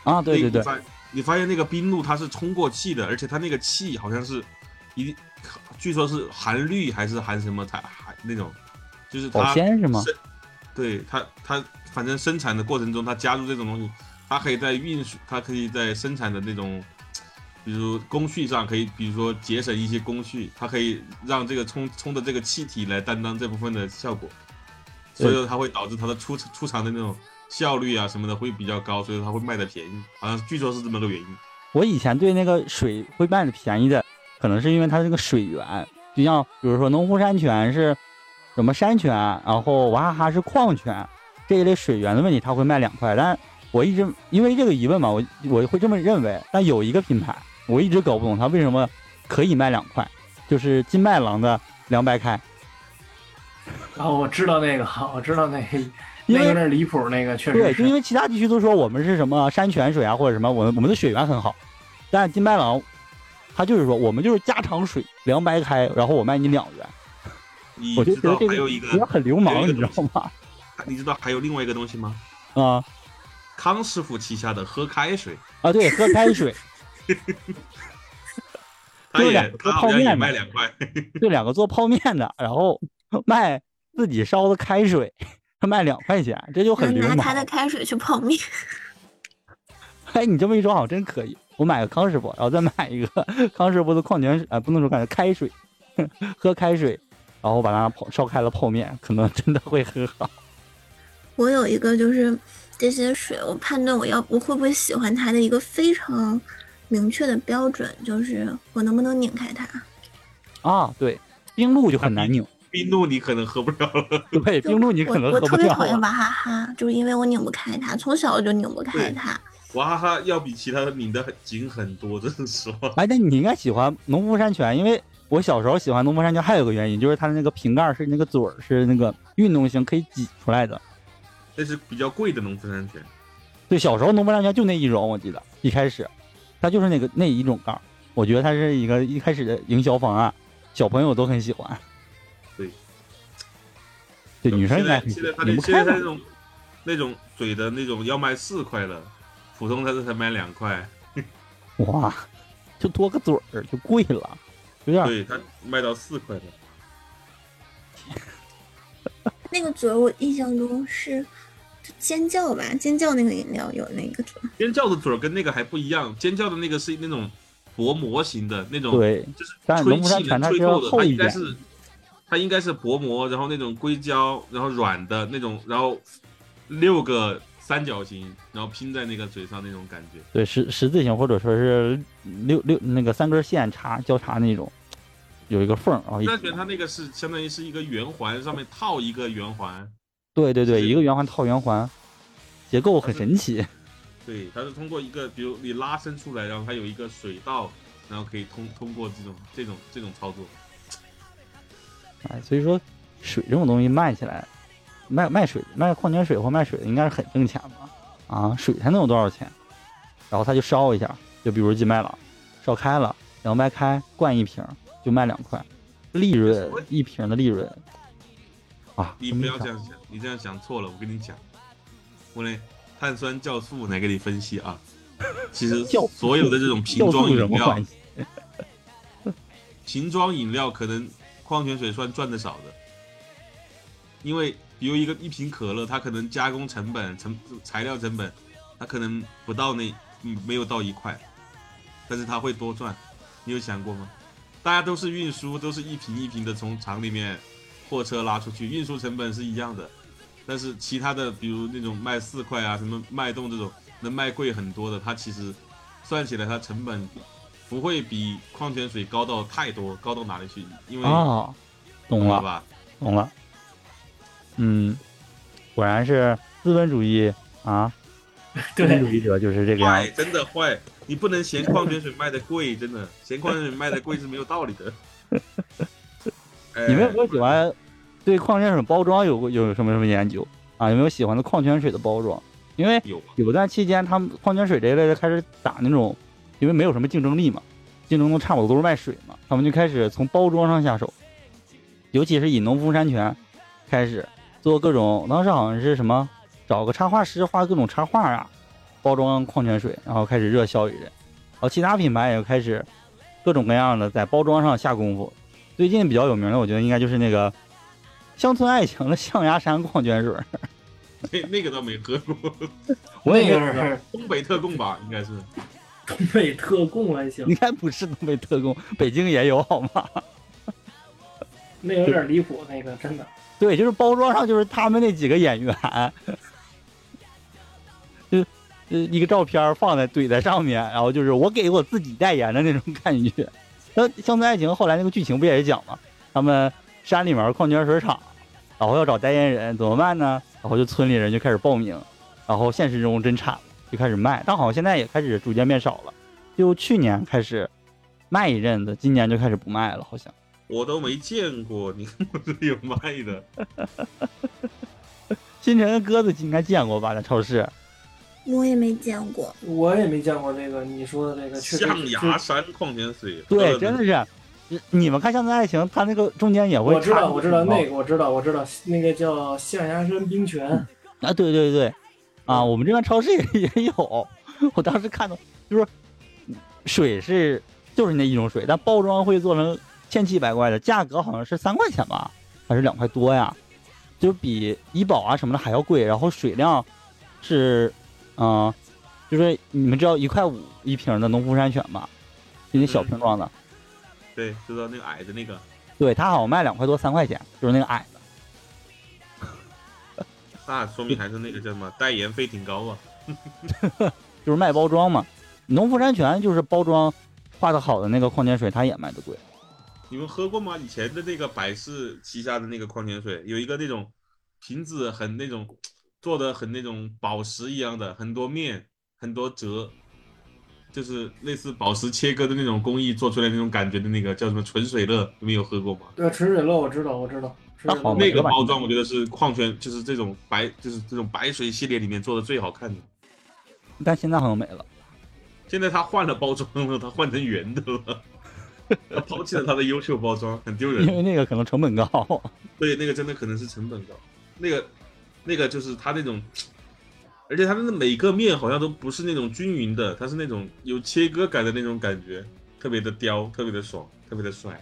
啊，对对对你，发现那个冰露它是充过气的，而且它那个气好像是一，据说是含氯还是含什么它含那种，就是它保鲜是吗？对它它反正生产的过程中，它加入这种东西，它可以在运输，它可以在生产的那种。比如工序上可以，比如说节省一些工序，它可以让这个充充的这个气体来担当这部分的效果，所以说它会导致它的出出厂的那种效率啊什么的会比较高，所以它会卖的便宜，好像据说是这么个原因。我以前对那个水会卖的便宜的，可能是因为它这个水源，就像比如说农夫山泉是什么山泉，然后娃哈哈是矿泉这一类水源的问题，它会卖两块。但我一直因为这个疑问嘛，我我会这么认为。但有一个品牌，我一直搞不懂它为什么可以卖两块，就是金麦郎的凉白开，哦，我知道那个，我知道那个，因为那有点离谱，那个确，实对。就因为其他地区都说我们是什么山泉水啊，或者什么，我们我们的水源很好，但是金麦郎，他就是说我们就是家常水凉白开，然后我卖你两元，你我就知觉得这个道还有一个有点很流氓，你知道吗？你知道还有另外一个东西吗？啊康师傅旗下的喝开水，啊，对，喝开水，他也就两个他好像也泡面的卖两块，就两个做泡面的，然后卖自己烧的开水，他卖两块钱，这就很流氓拿他。的开水去泡面，哎，你这么一说，好像真可以。我买个康师傅，然后再买一个康师傅的矿泉水，呃，不能说感觉开水，喝开水，然后把它泡烧开了泡面，可能真的会很好。我有一个就是这些水，我判断我要我会不会喜欢它的一个非常明确的标准，就是我能不能拧开它。啊，对，冰露就很难拧，冰露你可能喝不了了。对，冰露你可能喝不了。我特。别讨厌娃哈哈，就是因为我拧不开它，从小就拧不开它。娃哈哈要比其他的拧的很紧很多，这是实话。哎，那你应该喜欢农夫山泉，因为我小时候喜欢农夫山泉还有个原因，就是它的那个瓶盖是那个嘴儿是那个运动型可以挤出来的。这是比较贵的农夫山泉，对，小时候农夫山泉就那一种，我记得一开始，它就是那个那一种盖儿，我觉得它是一个一开始的营销方案，小朋友都很喜欢。对，对，女生应该现在现在他现在他那种那种嘴的那种要卖四块的，普通它这才卖两块，哇，就多个嘴儿就贵了，有点对，它卖到四块了。那个嘴我印象中是尖叫吧，尖叫那个饮料有那个嘴。尖叫的嘴儿跟那个还不一样，尖叫的那个是那种薄膜型的那种，对，就是但吹气能它是要吹透的，它应该是它应该是薄膜，然后那种硅胶，然后软的那种，然后六个三角形，然后拼在那个嘴上那种感觉。对十十字形或者说是六六那个三根线插交叉那种，有一个缝儿，然后一山泉它那个是相当于是一个圆环，上面套一个圆环，对对对，一个圆环套圆环，结构很神奇。对，它是通过一个，比如你拉伸出来，然后它有一个水道，然后可以通通过这种这种这种操作。哎，所以说水这种东西卖起来，卖卖水卖矿泉水或卖水的应该是很挣钱的啊，水才能有多少钱？然后他就烧一下，就比如金麦了烧开了，然后卖开灌一瓶就卖两块，利润一瓶的利润啊，你不要这样想，你这样想错了。我跟你讲，我来碳酸酵素来给你分析啊。其实所有的这种瓶装饮料？瓶装饮料可能矿泉水算赚的少的，因为比如一个一瓶可乐，它可能加工成本、成材料成本，它可能不到那嗯没有到一块，但是它会多赚。你有想过吗？大家都是运输，都是一瓶一瓶的从厂里面货车拉出去，运输成本是一样的，但是其他的比如那种卖四块啊，什么脉动这种能卖贵很多的，它其实算起来它成本不会比矿泉水高到太多，高到哪里去？因为哦，懂了，吧？懂了。嗯，果然是资本主义啊，资本主对，义者就是这个样。真的坏。你不能嫌矿泉水卖的贵，真的嫌矿泉水卖的贵是没有道理的。哎你们有没有喜欢对矿泉水包装有有什么什么研究啊？有没有喜欢的矿泉水的包装？因为有段期间，他们矿泉水这一类的开始打那种，因为没有什么竞争力嘛，竞争都差不多都是卖水嘛，他们就开始从包装上下手，尤其是以农夫山泉开始做各种，当时好像是什么找个插画师画各种插画啊，包装矿泉水，然后开始热销于人，然后其他品牌也开始各种各样的在包装上下功夫。最近比较有名的，我觉得应该就是那个乡村爱情的象牙山矿泉水，那那个倒没喝过，我也是 东北特供吧，应该是。东北特供还行，应该不是东北特供，北京也有好吗？那有点离谱，那个真的。对，就是包装上就是他们那几个演员，就就一个照片放在怼在上面，然后就是我给我自己代言的那种感觉。那《乡村爱情》后来那个剧情不也是讲嘛，他们山里面矿泉水厂，然后要找代言人，怎么办呢？然后就村里人就开始报名，然后现实中真产了，就开始卖，但好像现在也开始逐渐变少了，就去年开始卖一阵子，今年就开始不卖了，好像。我都没见过，你我这里有卖的。新城鸽子应该见过吧，在超市。我也没见过。我也没见过那个你说的那个，确实象牙山矿泉水，对，真的是，你你们看《乡村爱情》，它那个中间也会我知道，我知道那个，我知道，我知道那个叫象牙山冰泉，啊，对对对，啊，我们这边超市也也有。我当时看到就是水是就是那一种水，但包装会做成千奇百怪的，价格好像是三块钱吧，还是两块多呀？就比医保啊什么的还要贵，然后水量是，嗯、就是你们知道一块五一瓶的农夫山泉吗？就那小瓶装的，对，知道那个矮的那个，对，它好像卖两块多三块钱，就是那个矮的。那说明还是那个叫什么代言费挺高啊。就是卖包装嘛。农夫山泉就是包装画的好的那个矿泉水，它也卖的贵。你们喝过吗？以前的那个百事旗下的那个矿泉水，有一个那种瓶子很那种做的很那种宝石一样的，很多面，很多折，就是类似宝石切割的那种工艺做出来那种感觉的那个叫什么纯水乐，你们有喝过吗？对，纯水乐我知道，我知道。纯水乐那好那个包装我觉得是矿泉，就是这种白，就是这种白水系列里面做的最好看的。但现在好像没了。现在他换了包装了，他换成圆的了，他抛弃了他的优秀包装，很丢人因。为那个可能成本高。对，那个真的可能是成本高，那个那个就是它那种，而且它的每个面好像都不是那种均匀的，它是那种有切割感的那种感觉，特别的刁，特别的爽，特别的帅。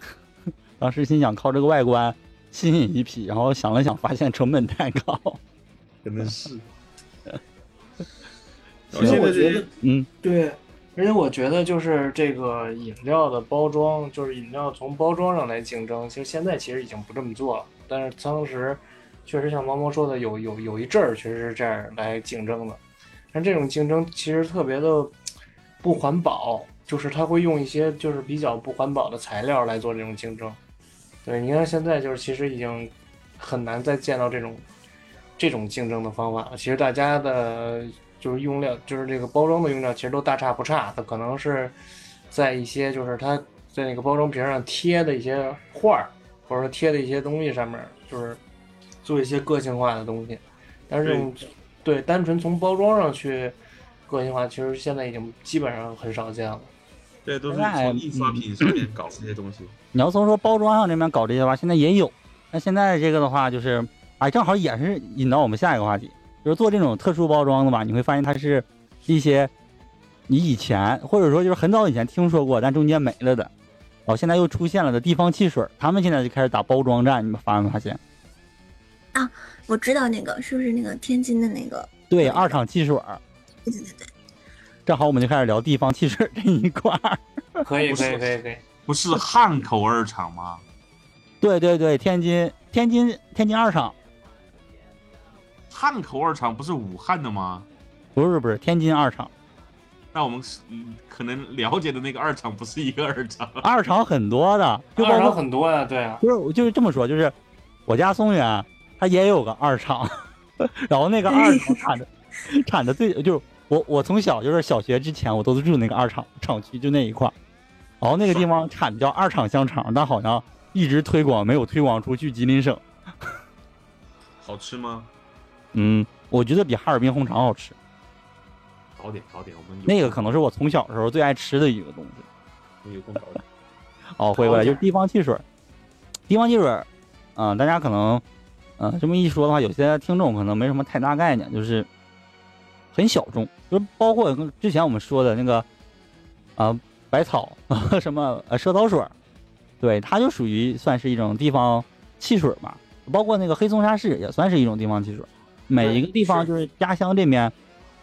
当时心想靠这个外观吸引一批，然后想了想，发现成本太高。可能是。其实我觉得，嗯，对，而且我觉得就是这个饮料的包装，就是饮料从包装上来竞争，其实现在其实已经不这么做了。但是当时确实像毛毛说的，有有有一阵儿确实是这样来竞争的。但这种竞争其实特别的不环保，就是他会用一些就是比较不环保的材料来做这种竞争。对，你看现在就是其实已经很难再见到这种这种竞争的方法了。其实大家的就是用料，就是这个包装的用料，其实都大差不差。它可能是在一些就是它在那个包装瓶上贴的一些画儿，或者说贴的一些东西上面，就是做一些个性化的东西。但是这种对单纯从包装上去个性化，其实现在已经基本上很少见了。对，都是从印刷品上面搞这些东西。你要从说包装上这边搞这些吧，现在也有。那现在这个的话，就是啊，正好也是引到我们下一个话题，就是做这种特殊包装的吧，你会发现它是一些你以前或者说就是很早以前听说过，但中间没了的，然后现在又出现了的地方汽水，他们现在就开始打包装战，你们发没发现？我知道那个是不是那个天津的那个？对，二厂汽水，对对对对，正好我们就开始聊地方汽水这一块儿。可以，不是可以，可以，可以。不是汉口二厂吗？对对对，天津天津天津二厂，汉口二厂不是武汉的吗？不是不是天津二厂，那我们嗯可能了解的那个二厂不是一个二厂。二厂很多的，就包二厂括很多呀，对啊。不是就是这么说，就是我家松原它也有个二厂，然后那个二厂产的 产的最就是我我从小就是小学之前我都是住那个二厂厂区就那一块儿，然后那个地方产的叫二厂香肠，但好像一直推广没有推广出去吉林省。好吃吗？嗯，我觉得比哈尔滨红肠好吃。早点早点，我们有那个可能是我从小时候最爱吃的一个东西。空早点。哦，回过来就是地方汽水儿，地方汽水儿，啊、大家可能，嗯、这么一说的话，有些听众可能没什么太大概念，就是很小众，就是包括跟之前我们说的那个，啊、百草 什么呃蛇草水儿，对，它就属于算是一种地方汽水儿嘛，包括那个黑松沙市也算是一种地方汽水儿，每一个地方就是家乡这边，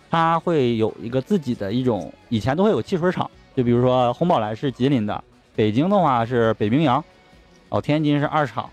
它会有一个自己的一种，以前都会有汽水厂，就比如说红宝来是吉林的。北京的话是北冰洋，哦，天津是二厂，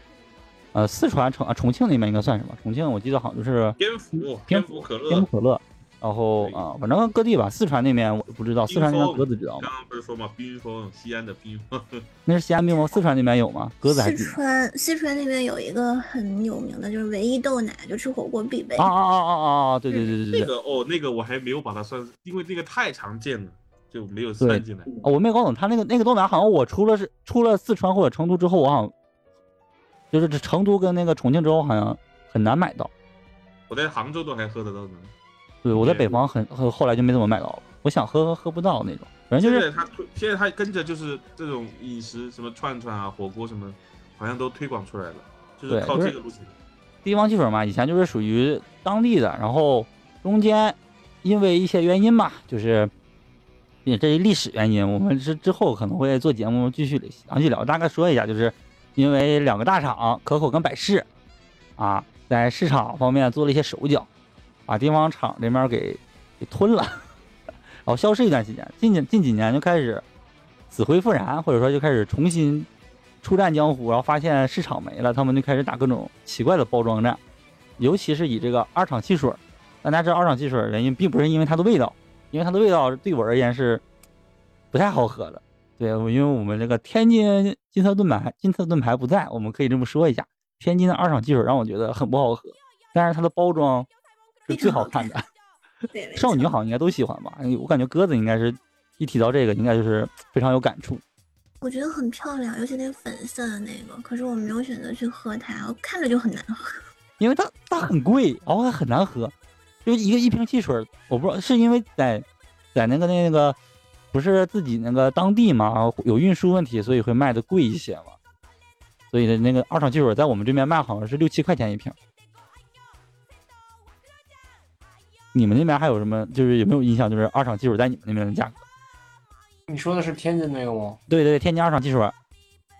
呃，四川重啊重庆那边应该算什么？重庆我记得好像就是天府天天府可天乐，府可乐，然后对啊、反正各地吧。四川那边我不知道，四川那边鸽子知道吗？刚刚不是说嘛，冰峰，西安的冰峰，那是西安冰峰？四川那边有吗？鸽子还四川四川那边有一个很有名的，就是唯一豆奶，就吃火锅必备。啊啊啊啊啊啊！对对对对对对。那个哦，那个我还没有把它算，因为那个太常见了，就没有算进来。哦，我没搞懂，他那个那个豆奶好像我出了是出了四川或者成都之后，我好像就是这成都跟那个重庆之后好像很难买到。我在杭州都还喝得到呢。对，我在北方很很后来就没怎么买到了，我想喝喝喝不到那种，反正就是现在它推，现在他跟着就是这种饮食，什么串串啊、火锅什么，好像都推广出来了，就是靠这个路线。地方汽水嘛，以前就是属于当地的，然后中间因为一些原因吧，就是也这是历史原因，我们之之后可能会做节目继续详细聊，大概说一下，就是因为两个大厂可口跟百事啊，在市场方面做了一些手脚，把地方厂这边给给吞了，然后消失一段时间，近近几年就开始死灰复燃，或者说就开始重新出战江湖，然后发现市场没了，他们就开始打各种奇怪的包装战，尤其是以这个二厂汽水。大家知道二厂汽水原因，并不是因为它的味道，因为它的味道对我而言是不太好喝的。对，因为我们这个天津金色盾牌，金色盾牌不在，我们可以这么说一下，天津的二厂汽水让我觉得很不好喝，但是它的包装是最好看的。对，少女好像应该都喜欢吧？哎我感觉鸽子应该是一提到这个，应该就是非常有感触。我觉得很漂亮，尤其那粉色的那个，可是我没有选择去喝它，我看着就很难喝。因为它它很贵，然后还很难喝，就一个一瓶汽水，我不知道是因为在在那个那个不是自己那个当地嘛，有运输问题，所以会卖的贵一些嘛。所以的那个二厂汽水在我们这边卖好像是六七块钱一瓶。你们那边还有什么？就是有没有印象？就是二厂汽水在你们那边的价格？你说的是天津那个吗？对对对，天津二厂汽水，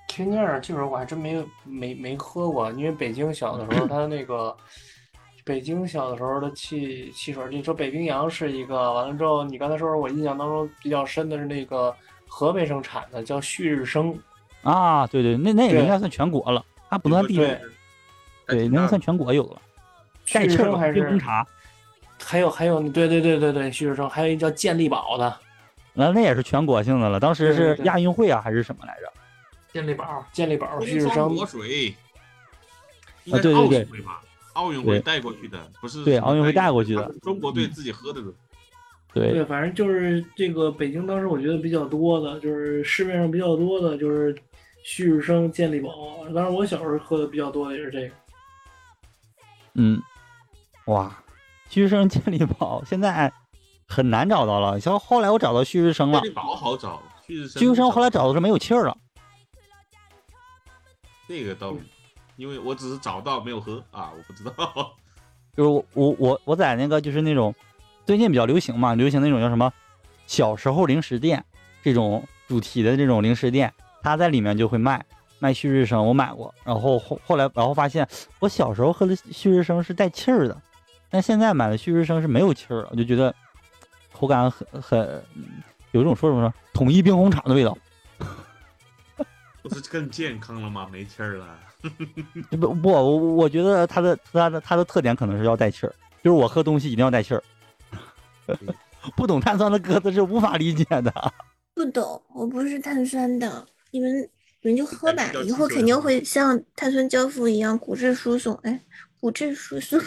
天津二厂汽水我还真没没没喝过，因为北京小的时候 它那个，北京小的时候的汽汽水，你说北冰洋是一个，完了之后你刚才说我印象当中比较深的是那个河北省产的叫旭日升，啊，对对，那那个应该算全国了，它不算地对域，对，那个算全国有了。旭日升还是冰红茶，还有还有对对对对对旭日升，还有一叫健力宝的。那那也是全国性的了。当时是亚运会啊，还是什么来着？健力宝。健力宝旭日升方国水，应该奥对。对对运会吧？奥运会带过去的，不是对奥运会带带过去的中国队自己喝的。对对，反正就是这个北京当时我觉得比较多的，就是市面上比较多的就是旭日升、健力宝。当然我小时候喝的比较多的也是这个。嗯，哇，旭日升健力宝现在很难找到了。像后来我找到旭日升了健，力宝好找，旭日升旭日升后来找的是没有气儿了。这个倒，因为我只是找到没有喝啊，我不知道。就是我我我我在那个就是那种最近比较流行嘛，流行那种叫什么小时候零食店这种主题的这种零食店，他在里面就会卖卖旭日升，我买过，然后后后来然后发现我小时候喝的旭日升是带气儿的，但现在买的旭日升是没有气儿了，我就觉得口感很很有一种说什么统一冰红茶的味道。不是更健康了吗？没气儿了。不不，我我觉得它的它的它的特点可能是要带气儿，就是我喝东西一定要带气儿。不懂碳酸的鸽子是无法理解的。不懂，我不是碳酸的，你们你们就喝吧以后肯定会像碳酸交付一样骨质疏松，哎，骨质疏松。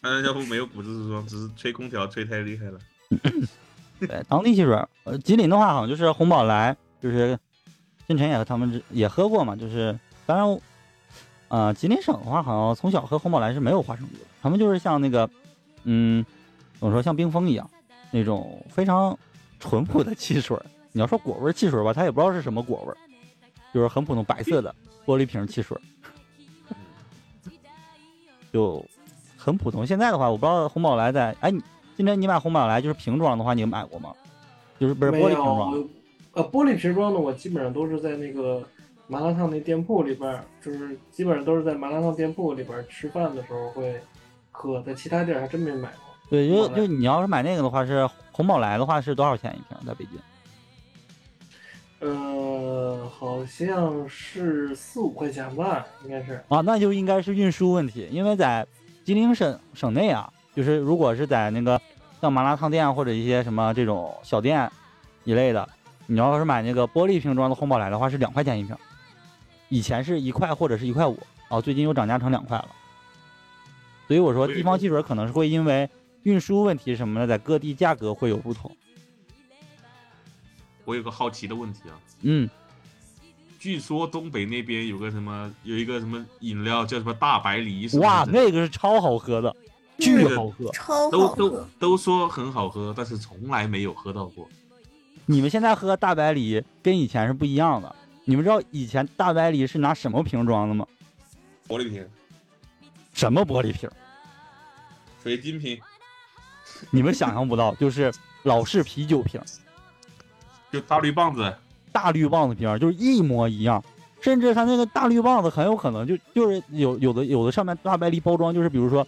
碳酸教父没有骨质疏松，只是吹空调吹太厉害了。对，当地汽水，呃，吉林的话好像就是红宝来，就是晋晨也和他们也喝过嘛，就是当然，呃，吉林省的话好像从小喝红宝来是没有花生油的，他们就是像那个，嗯，怎么说，像冰峰一样那种非常淳朴的汽水。你要说果味汽水吧，他也不知道是什么果味，就是很普通白色的玻璃瓶汽水，就很普通。现在的话，我不知道红宝来在，哎，你今天你买红宝来就是瓶装的话，你有买过吗？就是不是玻璃瓶装？呃，玻璃瓶装的我基本上都是在那个麻辣烫那店铺里边儿，就是基本上都是在麻辣烫店铺里边儿吃饭的时候会喝，在其他地儿还真没买过。对，就就你要是买那个的话，是红宝来的话是多少钱一瓶？在北京？呃，好像是四五块钱吧，应该是。啊，那就应该是运输问题，因为在吉林省省内啊，就是如果是在那个像麻辣烫店或者一些什么这种小店一类的，你要是买那个玻璃瓶装的红宝来的话，是两块钱一瓶，以前是一块或者是一块五，哦，最近又涨价成两块了。所以我说，地方汽水可能是会因为运输问题什么的，在各地价格会有不同。我有个好奇的问题啊，嗯，据说东北那边有个什么，有一个什么饮料叫什么大白梨哇，那个是超好喝的，巨那个好喝。超都都。都说很好喝，但是从来没有喝到过。你们现在喝大白梨跟以前是不一样的。你们知道以前大白梨是拿什么瓶装的吗？玻璃瓶、什么玻璃瓶？水晶瓶，你们想象不到，就是老式啤酒瓶，就大绿棒子，大绿棒子瓶，就是一模一样。甚至它那个大绿棒子很有可能就就是有有的有的上面大白梨包装就是比如说，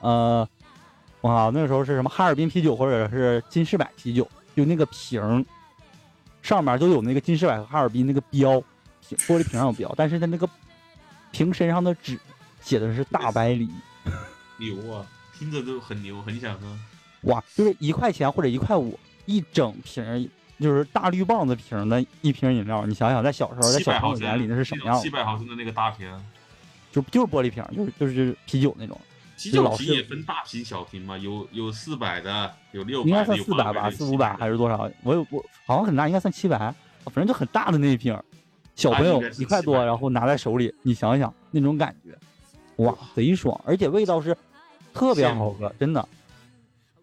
呃，哇，那个时候是什么哈尔滨啤酒或者是金士百啤酒，就那个瓶儿上面都有那个金士百和哈尔滨那个标，玻璃瓶上有标，但是它那个瓶身上的纸写的是大白梨。牛啊，听着都很牛，很想喝。哇，就是一块钱或者一块五一整瓶，就是大绿棒子瓶的一瓶饮料。你想想，在小时候，在小朋友眼里那是什么样七？百毫升的那个大瓶，就就是玻璃瓶，就是就是啤酒那种，啤酒老也分大瓶小瓶嘛，有有四百的，有六百的，应该算有800四百吧，四五百还是是多少？我有我好像很大，应该算七百，反正就很大的那一瓶，小朋友一块多，然后拿在手里，你想想那种感觉，哇，贼爽，而且味道是特别好喝，真的。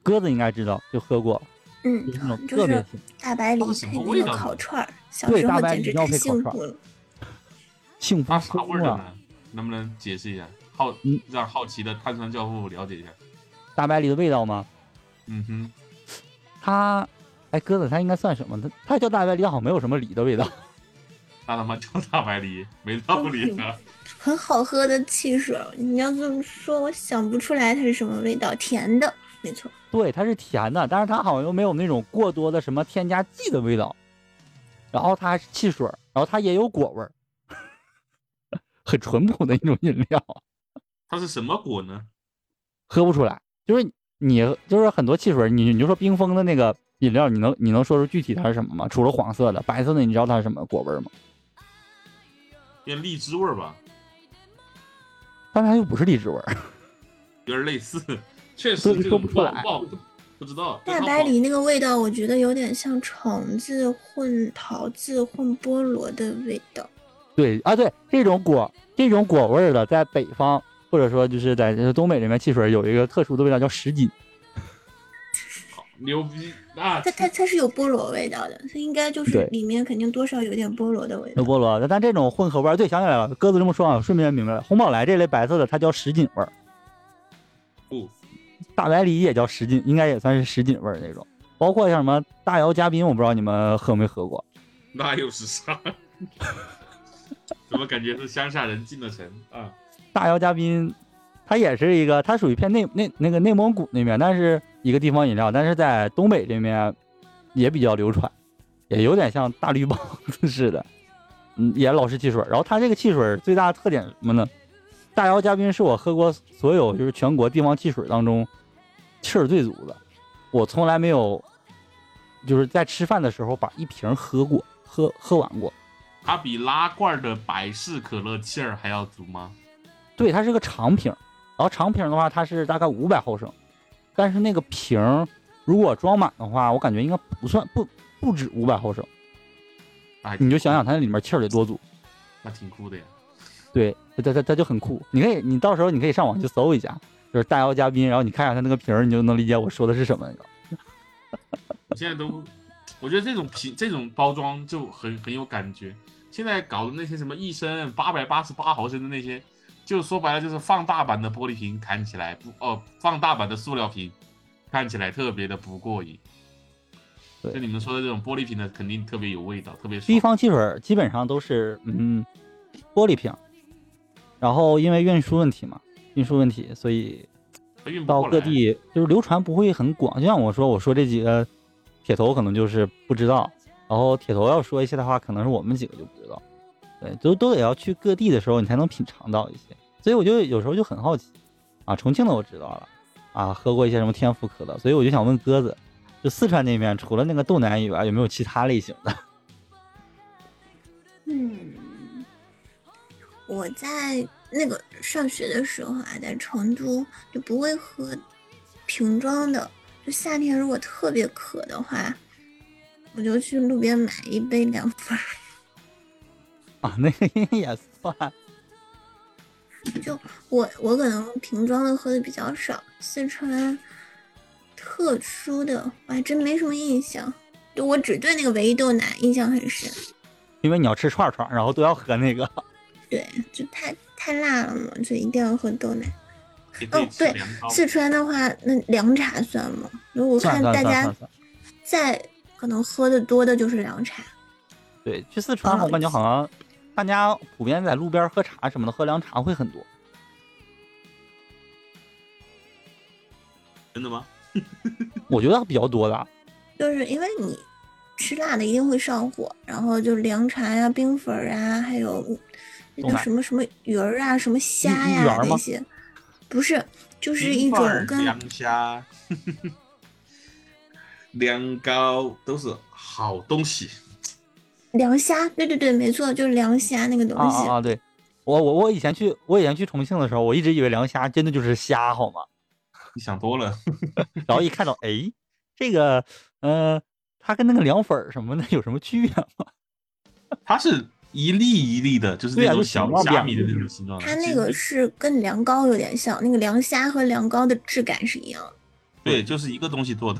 鸽子应该知道，就喝过，嗯就是那种，特别甜。大白梨配那个烤串儿，小对时候大白梨要简直太配烤串儿幸福了。幸福啥味！儿的呢？能不能解释一下？好嗯，让好奇的碳酸教父了解一下。大白梨的味道吗？嗯哼，它，哎，鸽子它应该算什么？它它叫大白梨，好像没有什么梨的味道。那他妈叫大白梨，没道理啊！很好喝的汽水，你要这么说，我想不出来它是什么味道，甜的，没错。对，它是甜的，但是它好像又没有那种过多的什么添加剂的味道。然后它还是汽水儿，然后它也有果味儿，很淳朴的一种饮料，它是什么果呢？喝不出来。就是你就是很多汽水，你你就说冰峰的那个饮料，你能你能说出具体它是什么吗？除了黄色的，白色的，你知道它是什么果味吗？有点荔枝味儿吧，但它又不是荔枝味儿。有点类似，确实这个说不出来不知道。大白梨那个味道，我觉得有点像橙子混桃子混菠萝的味道。对啊，对这种果这种果味儿的，在北方或者说就是在东北这边汽水有一个特殊的味道叫什锦。牛逼那！它它它是有菠萝味道的，它应该就是里面肯定多少有点菠萝的味道。有菠萝，但这种混合味儿，对，想起来了，鸽子这么说啊，顺便明白了，红宝来这类白色的它叫什锦味儿，不，大白梨也叫什锦，应该也算是什锦味儿那种。包括像什么大姚嘉宾，我不知道你们喝没喝过，那又是啥？怎么感觉是乡下人进了城啊？大窑嘉宾，它也是一个，它属于偏内内那个内蒙古那边，但是一个地方饮料，但是在东北这边也比较流传，也有点像大绿棒 似的，嗯，也老式汽水。然后它这个汽水最大的特点什么呢？大窑嘉宾是我喝过所有就是全国地方汽水当中气儿最足的，我从来没有就是在吃饭的时候把一瓶喝过，喝喝完过。它比拉罐的百事可乐气儿还要足吗？对，它是个长瓶儿，然后长瓶的话，它是大概五百毫升，但是那个瓶儿如果装满的话，我感觉应该不算不不止五百毫升。哎，你就想想它那里面气儿得多足。那挺酷的呀。对，它它它就很酷。你可以，你到时候你可以上网去搜一下，就是大姚嘉宾，然后你看一下他那个瓶儿，你就能理解我说的是什么了。我 现在都，我觉得这种瓶这种包装就很很有感觉。现在搞的那些什么一升八百八十八毫升的那些，就说白了就是放大版的玻璃瓶，看起来不哦，放大版的塑料瓶，看起来特别的不过瘾。对就你们说的这种玻璃瓶的，肯定特别有味道，特别爽低方汽水基本上都是嗯玻璃瓶，然后因为运输问题嘛，运输问题，所以到各地就是流传不会很广。就像我说，我说这几个铁头可能就是不知道，然后铁头要说一些的话，可能是我们几个就不知道。对，都都得要去各地的时候，你才能品尝到一些。所以我就有时候就很好奇啊，重庆的我知道了啊，喝过一些什么天府可乐，所以我就想问鸽子，就四川那边除了那个豆奶以外，有没有其他类型的？嗯，我在那个上学的时候啊，在成都就不会喝瓶装的。就夏天如果特别渴的话，我就去路边买一杯凉粉。啊，那个也算。就我我可能瓶装的喝的比较少，四川特殊的我还真没什么印象。就我只对那个唯一豆奶印象很深。因为你要吃串串，然后都要喝那个。对，就太太辣了嘛，就一定要喝豆奶。也可以吃哦对四川的话，那凉茶算吗？如果算算看大家。在可能喝的多的就是凉茶。对，去四川我感觉好像大家普遍在路边喝茶什么的，喝凉茶会很多。真的吗？我觉得比较多的。就是因为你吃辣的一定会上火，然后就凉茶呀、冰粉儿啊，还有那豆奶叫什么什么鱼儿啊、什么虾呀那些，不是，就是一种跟凉虾、凉糕都是好东西。凉虾，对对对，没错，就是凉虾那个东西。啊啊啊！对，我我我以前去我以前去重庆的时候，我一直以为凉虾真的就是虾，好吗？你想多了，然后一看到，哎，这个呃，它跟那个凉粉儿什么的有什么区别吗？它是一粒一粒的，就是那种小虾米的那种形状。它那个是跟凉糕有点像，那个凉虾和凉糕的质感是一样的。对，就是一个东西做的。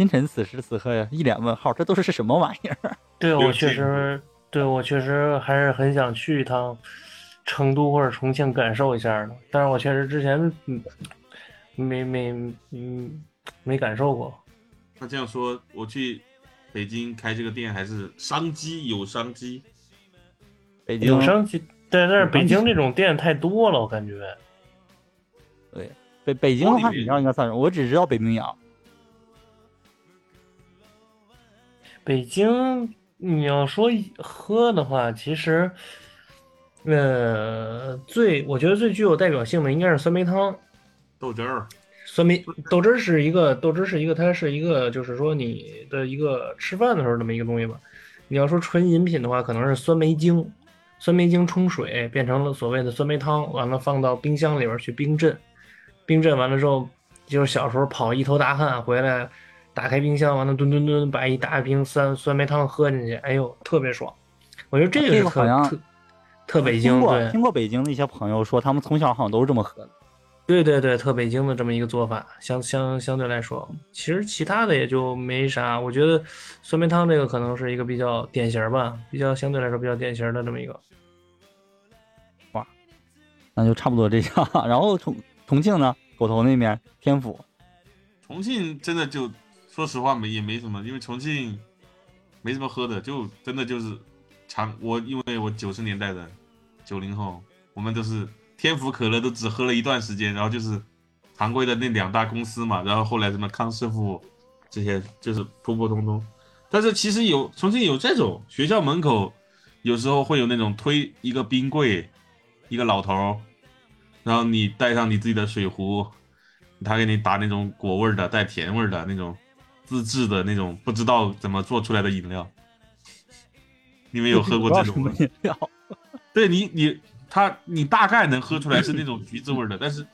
星辰此时此刻呀，一脸问号，这都是什么玩意儿？对我确实，对我确实还是很想去一趟成都或者重庆感受一下的，但是我确实之前嗯没没嗯没感受过。那这样说，我去北京开这个店还是商机有商机。北京有商机，对，但是北京这种店太多了，我感觉。对北北京的话，你知道应该算什么？我只知道北冰洋。北京你要说喝的话，其实，呃，最我觉得最具有代表性的应该是酸梅汤。豆汁儿，酸梅豆汁儿是一个豆汁儿是一个，它是一个就是说你的一个吃饭的时候这么一个东西吧。你要说纯饮品的话，可能是酸梅精，酸梅精冲水变成了所谓的酸梅汤，完了放到冰箱里边去冰镇，冰镇完了之后，就是小时候跑一头大汗回来，打开冰箱完了吨吨吨把一大瓶酸酸梅汤喝进去，哎呦特别爽。我觉得这个这是特个好像特特北京对过听过北京的一些朋友说，他们从小好像都是这么喝的。对对对，特北京的这么一个做法，相相相对来说，其实其他的也就没啥。我觉得酸梅汤这个可能是一个比较典型儿吧，比较相对来说比较典型的这么一个。哇那就差不多这样。然后重重庆呢，狗头那边天府，重庆真的就说实话没也没什么，因为重庆没什么喝的，就真的就是常我因为我九十年代的九零后，我们都是天府可乐都只喝了一段时间，然后就是常规的那两大公司嘛，然后后来什么康师傅这些就是普普通通。但是其实有重庆有这种学校门口，有时候会有那种推一个冰柜，一个老头，然后你带上你自己的水壶，他给你打那种果味的、带甜味的那种自制的那种不知道怎么做出来的饮料。你们有喝过这种饮料？对你，你它你大概能喝出来是那种橘子味的，但是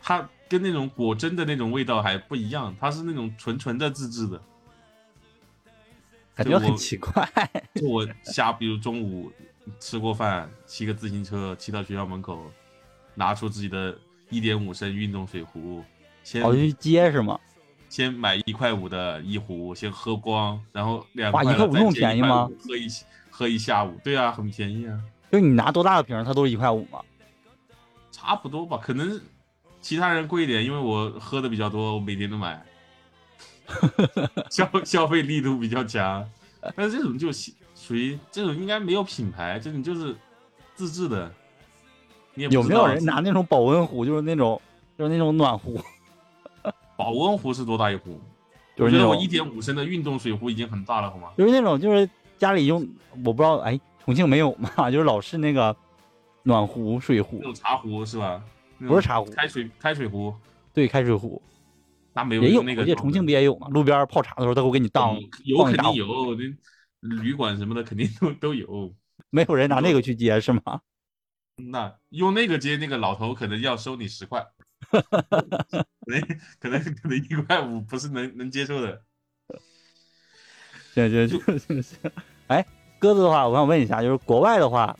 它跟那种果真的那种味道还不一样，它是那种纯纯的自制的。感觉很奇怪。就我下，比如中午吃过饭，骑个自行车骑到学校门口，拿出自己的一点五升运动水壶，先跑去接是吗？先买一块五的一壶，先喝光，然后两哇块一块五那么便宜吗喝一喝一下午，对啊，很便宜啊，就你拿多大的瓶儿，它都是一块五嘛。差不多吧，可能其他人贵一点，因为我喝的比较多，我每天都买，消消费力度比较强。但是这种就属于这种应该没有品牌，这种就是自制的。你也有没有人拿那种保温壶，就是那种就是那种暖壶，保温壶是多大一壶？就是那种我一点五升的运动水壶已经很大了，好吗？就是那种就是家里用，我不知道哎，重庆没有嘛，就是老式那个暖壶、水壶那，种茶壶是吧？不是茶壶开水开水壶，对，开水壶那没有也有，那个重庆不也有吗？路边泡茶的时候，他会给你当有肯定有，那旅馆什么的肯定都都有。没有人拿那个去接是吗？那用那个接那个老头可能要收你十块，可能可能可能一块五不是能能接受的。行行行行行，哎，鸽子的话，我想问一下，就是国外的话，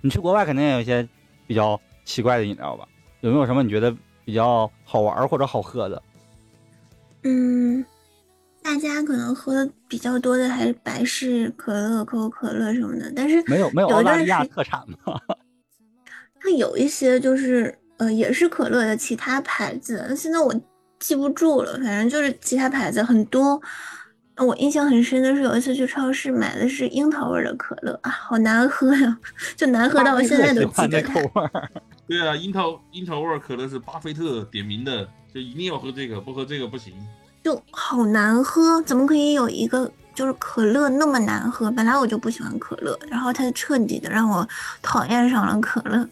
你去国外肯定也有一些比较奇怪的饮料吧？有没有什么你觉得比较好玩或者好喝的？嗯，大家可能喝的比较多的还是百事可乐、可口可乐什么的，但是没有没有澳大利亚特产吗？它有一些就是呃也是可乐的其他牌子，现在我记不住了，反正就是其他牌子很多。呃我印象很深的是有一次去超市买的是樱桃味儿的可乐啊，好难喝呀，就难喝到我现在都记得口。味儿。对啊，樱桃樱桃味儿可乐是巴菲特点名的，就一定要喝这个，不喝这个不行。就好难喝，怎么可以有一个就是可乐那么难喝？本来我就不喜欢可乐，然后它彻底的让我讨厌上了可乐，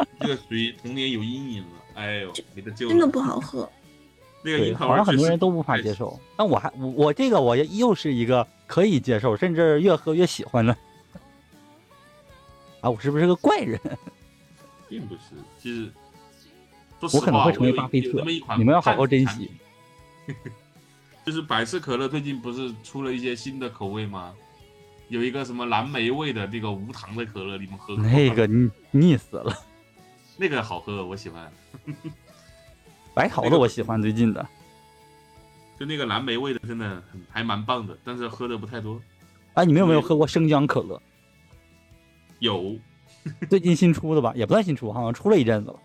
这个属于童年有阴影了。哎呦，没得救了。真的不好喝。对，那个樱桃好像很多人都无法接受，但我还我我这个我又是一个可以接受，甚至越喝越喜欢的。啊，我是不是个怪人？并不是，其实说实我可能会成为巴菲特那么一，款你们要好好珍惜。就是百事可乐最近不是出了一些新的口味吗？有一个什么蓝莓味的这个无糖的可乐，你们喝过吗？那个腻腻死了，那个好喝，我喜欢。白桃的我喜欢最近的。就那个蓝莓味的，真的很还蛮棒的，但是喝的不太多。哎，你们有没有喝过生姜可乐？有 最近新出的吧，也不算新出，好像出了一阵子了。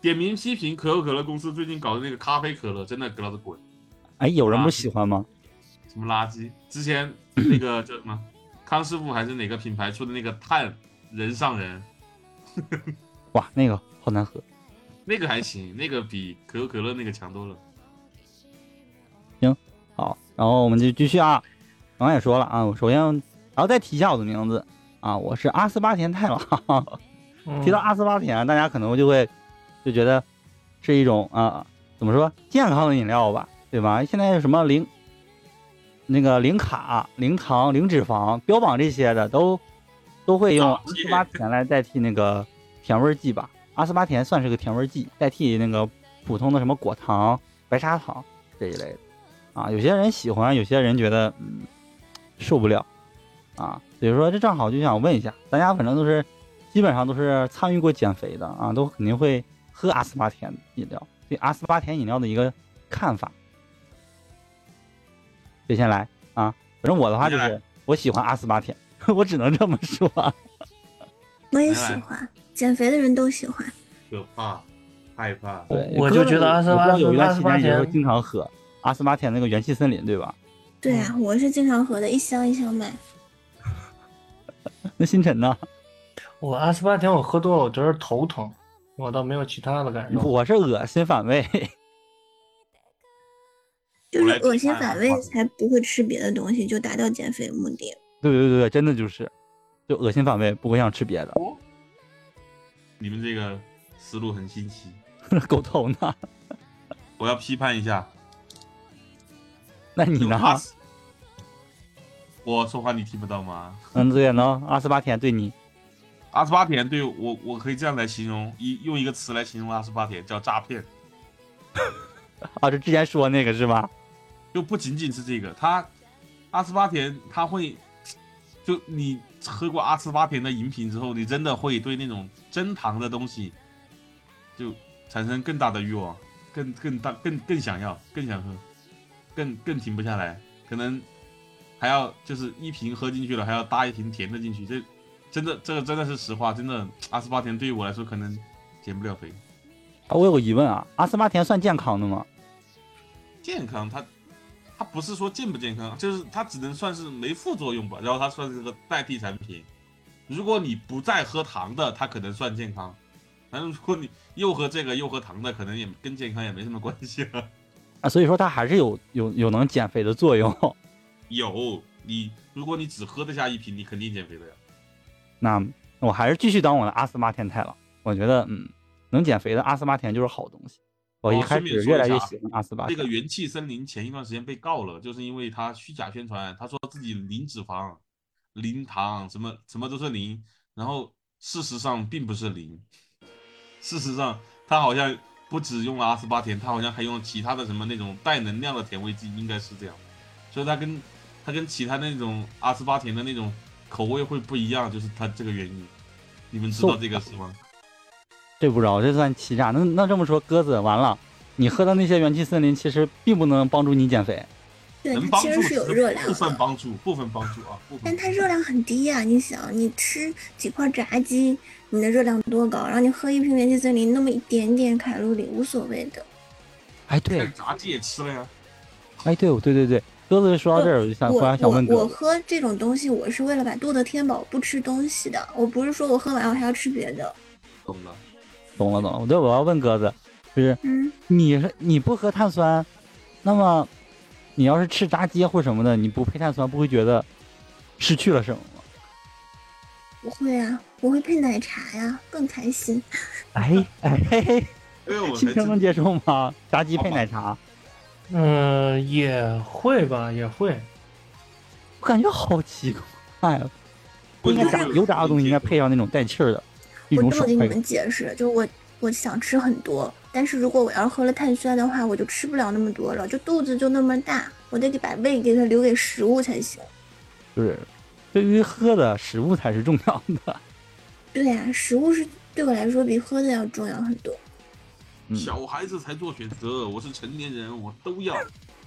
点名批评可口可乐公司最近搞的那个咖啡可乐，真的给老子滚！哎，有人不啊喜欢吗？什么垃圾？之前那个叫什么康师傅还是哪个品牌出的那个碳人上人，哇，那个好难喝。那个还行，那个比可口可乐那个强多了。行好，然后我们就继续啊。刚刚也说了啊，我首先然后再提一下我的名字啊，我是阿斯巴甜太郎。提到阿斯巴甜，大家可能就会就觉得是一种啊，怎么说健康的饮料吧，对吧？现在有什么零那个零卡、零糖、零脂肪，标榜这些的都都会用阿斯巴甜来代替那个甜味剂吧。阿斯巴甜算是个甜味剂，代替那个普通的什么果糖、白砂糖这一类的啊。有些人喜欢，有些人觉得嗯受不了啊。所以说这正好就想问一下大家，反正都是基本上都是参与过减肥的啊，都肯定会喝阿斯巴甜饮料。对阿斯巴甜饮料的一个看法，谁先来啊？反正我的话就是我喜欢阿斯巴甜，我只能这么说。我也喜欢，减肥的人都喜欢。可怕，害怕。对，我就觉得阿斯巴我不知道有一段阿斯巴时间你就会经常喝阿斯巴甜那个元气森林，对吧？对啊，我是经常喝的，一箱一箱买。那星辰呢？我阿斯巴甜我喝多了，我觉得头疼，我倒没有其他的感受。我是恶心反胃。就是恶心反胃才不会吃别的东西，就达到减肥目的。对对对对，真的就是，就恶心反胃，不会想吃别的。你们这个思路很新奇，狗头呢？我要批判一下。那你呢？我说话你听不到吗？嗯，对呢，二十八天对你二十八天对我，我可以这样来形容，一用一个词来形容二十八天，叫诈骗。啊，就之前说那个是吧？就不仅仅是这个，他二十八天他会，就你喝过阿斯巴甜的饮品之后，你真的会对那种真糖的东西，就产生更大的欲望，更更大更更想要，更想喝，更更停不下来，可能还要就是一瓶喝进去了，还要搭一瓶甜的进去，这真的这个真的是实话，真的阿斯巴甜对于我来说可能减不了肥。啊，我有个疑问啊，阿斯巴甜算健康的吗？健康，它它不是说健不健康，就是它只能算是没副作用吧，然后它算是个代替产品。如果你不再喝糖的，它可能算健康；但是如果你又喝这个又喝糖的，可能也跟健康也没什么关系了。啊，所以说它还是有有有能减肥的作用。有你，如果你只喝得下一瓶，你肯定减肥的呀。那我还是继续当我的阿斯巴甜太了。我觉得，嗯，能减肥的阿斯巴甜就是好东西。我一开始越来越喜欢阿斯巴甜。这个元气森林前一段时间被告了，就是因为他虚假宣传，他说自己零脂肪、零糖，什么什么都是零，然后事实上并不是零。事实上，他好像不止用了阿斯巴甜，他好像还用了其他的什么那种带能量的甜味剂，应该是这样。所以它跟它跟其他那种阿斯巴甜的那种口味会不一样，就是它这个原因。你们知道这个是吗？这不知道，这算欺诈。那那这么说，鸽子完了，你喝的那些元气森林其实并不能帮助你减肥。对，能帮助它其实是有热量部分，帮助，部分帮助啊，但它热量很低呀、你想，你吃几块炸鸡，你的热量多高？然后你喝一瓶元气森林，那么一点点卡路里，无所谓的。哎，对，炸鸡也吃了呀。哎，对，对对对，鸽子说到这儿，我就想我忽然想问鸽子，我喝这种东西，我是为了把肚子填饱，不吃东西的。我不是说我喝完我还要吃别的。懂了，懂了懂了。对，我要问鸽子，就是嗯，你是你不喝碳酸，那么你要是吃炸鸡或什么的，你不配碳酸，不会觉得失去了什么吗？不会啊，我会配奶茶呀，更开心。哎哎嘿嘿，哎呦，我青才知青能接受吗？炸鸡配奶茶，嗯、也会吧，也会。我感觉好奇怪啊！不应该炸油炸的东西应该配上那种带气儿的一我这么给你们。解释，就是我我想吃很多，但是如果我要是喝了碳酸的话，我就吃不了那么多了，就肚子就那么大，我得给把胃给它留给食物才行。就是对于喝的食物才是重要的。对呀、食物是对我来说比喝的要重要很多。嗯，小孩子才做选择，我是成年人，我都要。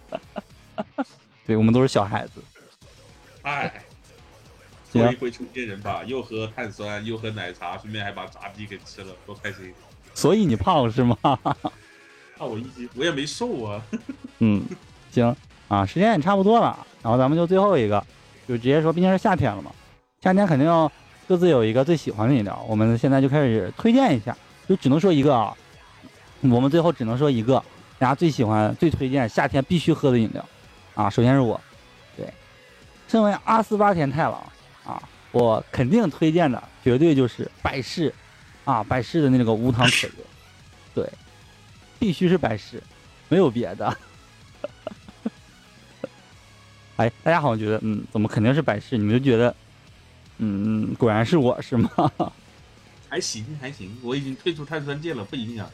对我们都是小孩子。哎，行做一回成年人吧，又喝碳酸，又喝奶茶，顺便还把炸鸡给吃了，多开心！所以你胖是吗？啊，我一斤我也没瘦啊。嗯，行啊，时间也差不多了，然后咱们就最后一个，就直接说，毕竟是夏天了嘛，夏天肯定要各自有一个最喜欢的饮料，我们现在就开始推荐一下，就只能说一个啊，我们最后只能说一个，大家最喜欢、最推荐夏天必须喝的饮料啊，首先是我，对，身为阿斯巴甜太郎啊，我肯定推荐的绝对就是百事啊，百事的那个无糖可乐，对，必须是百事，没有别的。哎，大家好像觉得，嗯，怎么肯定是百事？你们就觉得，嗯，果然是我是吗？还行还行，我已经退出碳酸界了，不影响。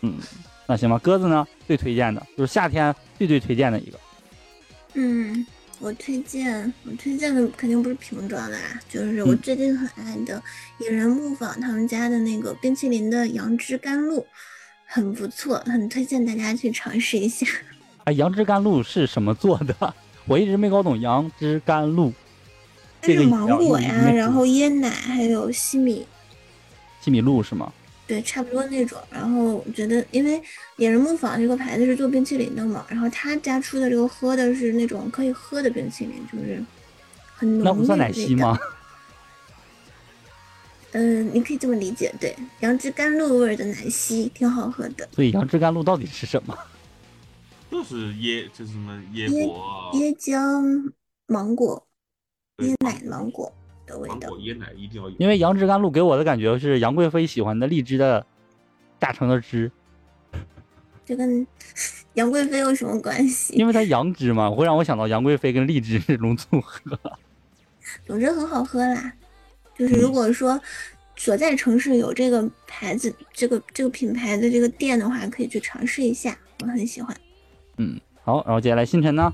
嗯，那行吧。鸽子呢，最推荐的就是夏天最最推荐的一个，嗯，我推荐我推荐的肯定不是瓶装的啦，就是我嗯最近很爱的野人木坊他们家的那个冰淇淋的杨枝甘露，很不错，很推荐大家去尝试一下。哎，杨枝甘露是什么做的？我一直没搞懂杨枝甘露。它是芒果呀，然后椰奶还有西米，西米露是吗？对，差不多那种。然后我觉得，因为野人木坊这个牌子是做冰淇淋的嘛，然后他家出的这个喝的是那种可以喝的冰淇淋，就是很浓郁那不算奶昔吗？？嗯，你可以这么理解，对，杨枝甘露味儿的奶昔挺好喝的，所以杨枝甘露到底是什么？就是椰，就是什么椰椰果、椰浆芒果、椰奶芒果的味道芒果、。椰奶一定要有。因为杨枝甘露给我的感觉是杨贵妃喜欢的荔枝的榨成的汁，这跟杨贵妃有什么关系？因为它杨枝嘛，会让我想到杨贵妃跟荔枝这种组合。总之很好喝啦。就是如果说所在城市有这个牌子、这个这个品牌的这个店的话，可以去尝试一下，我很喜欢。嗯，好，然后接下来星辰呢？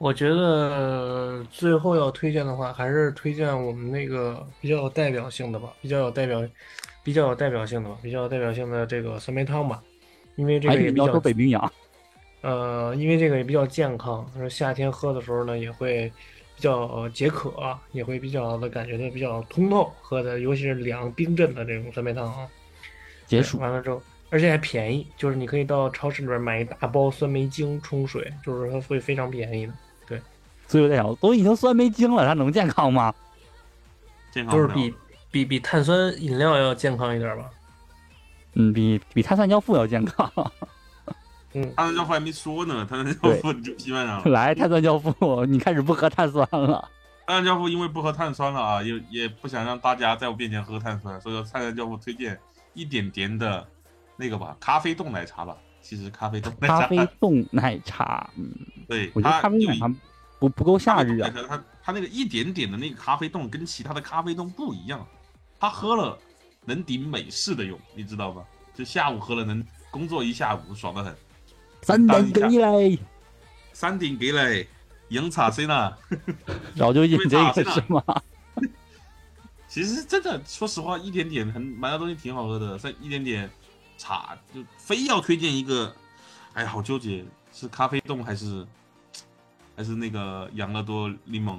我觉得最后要推荐的话，还是推荐我们那个比较有代表性的吧，比较有代表、比较有代表性的吧，比较有代表性的这个酸梅汤吧，因为这个也比较说北冰洋。呃，因为这个也比较健康，就是夏天喝的时候呢，也会比较解渴，也会比较的感觉的比较通透，喝的尤其是凉冰镇的这种酸梅汤啊。对结束。完了之后，而且还便宜，就是你可以到超市里边买一大包酸梅精冲水，就是它会非常便宜的。所以我在想，都已经酸梅精了，它能健康吗？健康就是比比比碳酸饮料要健康一点吧。嗯，比比碳酸胶腹要健康。嗯，碳酸教父还没说呢，碳酸教对父你就批判上了。来，碳酸胶腹，你开始不喝碳酸了。碳酸教父因为不喝碳酸了啊，也也不想让大家在我面前喝碳酸，所以说碳酸教父推荐一点点的那个吧，咖啡冻奶茶吧。其实咖啡冻奶茶，咖啡冻奶茶，嗯，对，我觉得咖啡奶茶不不够夏日啊。它它那个一点点的那个咖啡冻跟其他的咖啡冻不一样，它喝了能顶美式的用，你知道吧？就下午喝了能工作一下午，爽得很。三等给嘞，山顶给嘞，饮茶先啦。早就饮这个是吗？其实真的，说实话，一点点很买的东西挺好喝的，像一点点茶，就非要推荐一个，哎呀，好纠结，是咖啡冻还是还是那个养乐多柠檬？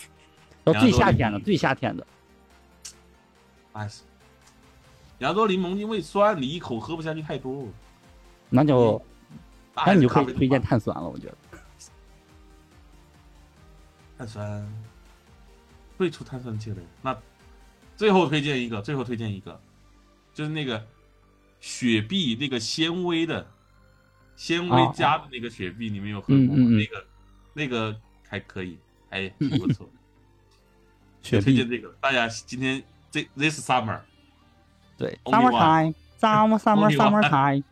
要最夏天的，最夏天的。哎，养乐多柠檬因为酸，你一口喝不下去太多。那就那你就可以推荐碳酸了，我觉得。碳酸，退出碳酸界的。那最后推荐一个，最后推荐一个，就是那个雪碧那个纤维的，纤维啊加的那个雪碧，你们有喝过吗？那个那个还可以，还挺不错。雪碧。推荐这个，大家今天这 this summer 对，summer time，summer summer summer time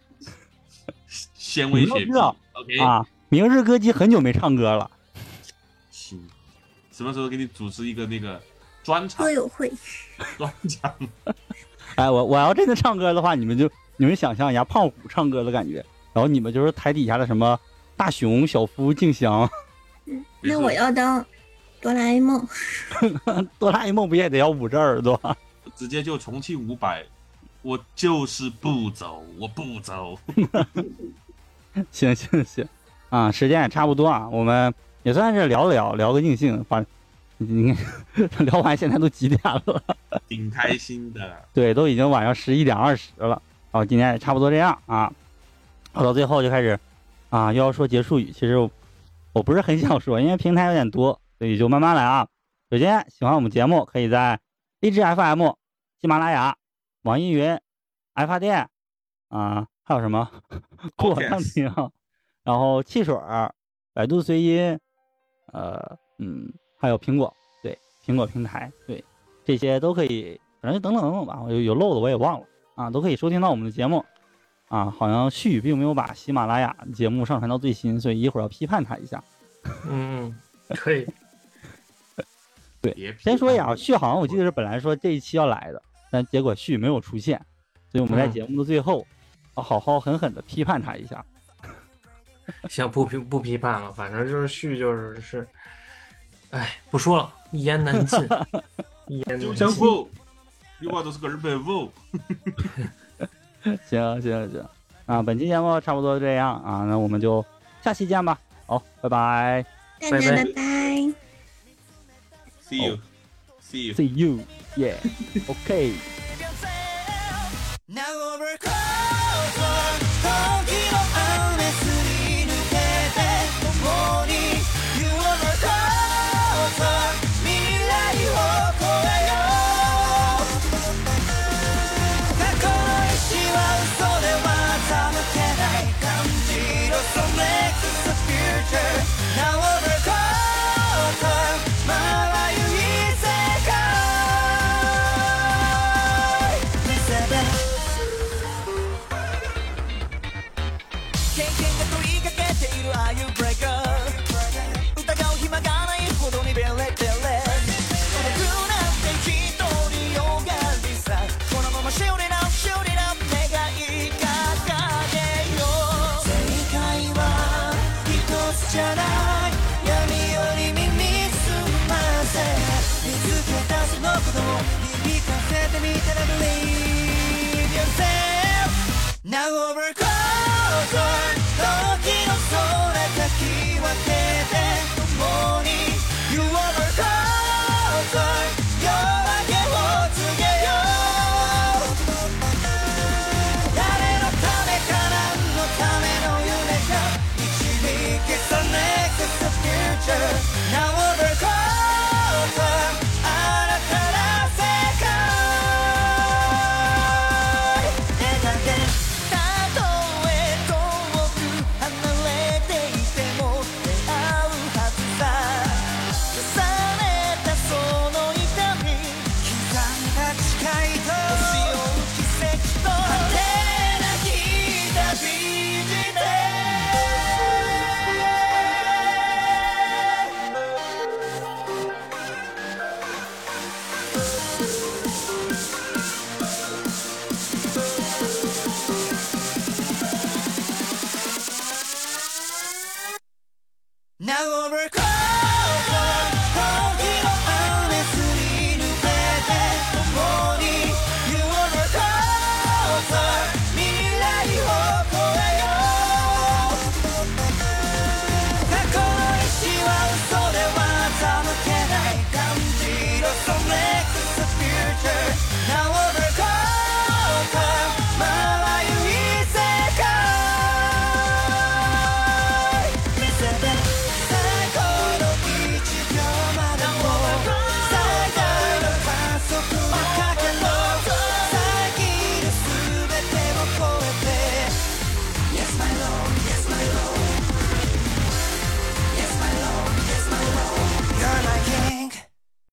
纤维雪碧，OK。啊！明日歌姬很久没唱歌了，行，什么时候给你组织一个那个专场？歌？友会，专场。哎，我我要真的唱歌的话，你们就你们想象一下胖虎唱歌的感觉，然后你们就是台底下的什么大熊、小夫、静香、嗯，那我要当哆啦 A 梦，哆啦 A 梦不也得要捂着耳朵？直接就重庆五百，我就是不走，我不走。行行行，啊，时间也差不多啊，我们也算是聊了聊，聊个尽兴。把你看聊完现在都几点了？挺开心的。对，都已经晚上十一点二十了。然后今天也差不多这样啊，我到最后就开始啊，又要说结束语。其实我我不是很想说，因为平台有点多，所以就慢慢来啊。首先，喜欢我们节目，可以在荔枝 FM、喜马拉雅、网易云、爱发电啊，还有什么酷我上听，然后汽水儿、百度随音，呃，嗯，还有苹果，对，苹果平台，对，这些都可以，反正等等等等吧，有有漏的我也忘了啊，都可以收听到我们的节目啊。好像旭并没有把喜马拉雅节目上传到最新，所以一会儿要批判他一下。嗯，可以。对先说一下啊，旭好像我记得是本来说这一期要来的，但结果旭没有出现，所以我们在嗯节目的最后要好好狠狠的批判他一下。行，不批不批判了，反正就是旭就是是，哎，不说了，一言难尽，一言难尽。像不，有话都是个日本不。行行行，啊，本期节目差不多这样啊，那我们就下期见吧。好，拜拜大家拜拜。拜拜。See you, see you.，See you，yeah，OK、